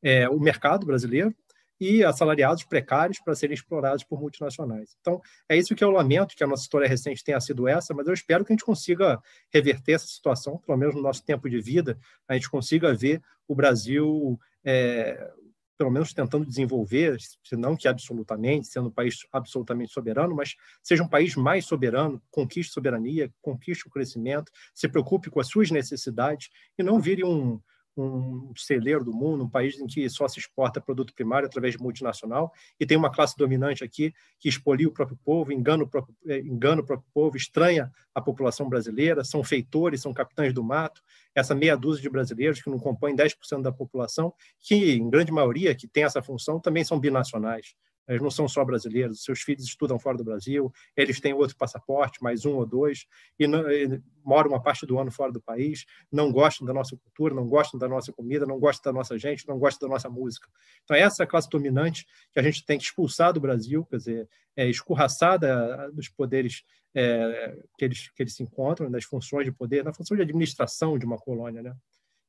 é, o mercado brasileiro e assalariados precários para serem explorados por multinacionais. Então, é isso que eu lamento, que a nossa história recente tenha sido essa, mas eu espero que a gente consiga reverter essa situação, pelo menos no nosso tempo de vida, a gente consiga ver o Brasil, é, pelo menos tentando desenvolver, se não que absolutamente, sendo um país absolutamente soberano, mas seja um país mais soberano, conquiste soberania, conquiste o crescimento, se preocupe com as suas necessidades e não vire um, um celeiro do mundo, um país em que só se exporta produto primário através de multinacional, e tem uma classe dominante aqui que expolia o próprio povo, engana o próprio, eh, engana o próprio povo, estranha a população brasileira, são feitores, são capitães do mato, essa meia dúzia de brasileiros que não compõem 10% da população, que, em grande maioria, que tem essa função, também são binacionais. Eles não são só brasileiros, seus filhos estudam fora do Brasil, eles têm outro passaporte, mais um ou dois, e, não, e, moram uma parte do ano fora do país, não gostam da nossa cultura, não gostam da nossa comida, não gostam da nossa gente, não gostam da nossa música. Então, essa é a classe dominante que a gente tem que expulsar do Brasil, quer dizer, é, escorraçada dos poderes é, que, eles, que eles se encontram, das funções de poder, na função de administração de uma colônia. Né?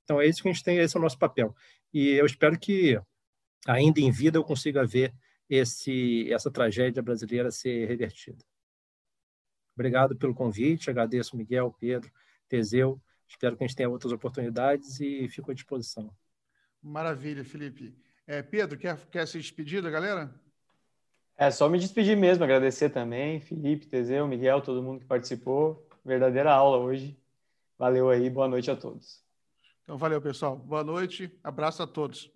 Então, é isso que a gente tem, esse é o nosso papel. E eu espero que, ainda em vida, eu consiga ver esse, essa tragédia brasileira ser revertida. Obrigado pelo convite, agradeço Miguel, Pedro, Teseu. Espero que a gente tenha outras oportunidades e fico à disposição. Maravilha, Felipe. É, Pedro, quer, quer se despedir da galera? É só me despedir mesmo, agradecer também, Felipe, Teseu, Miguel, todo mundo que participou. Verdadeira aula hoje. Valeu aí, boa noite a todos. Então, valeu, pessoal. Boa noite, abraço a todos.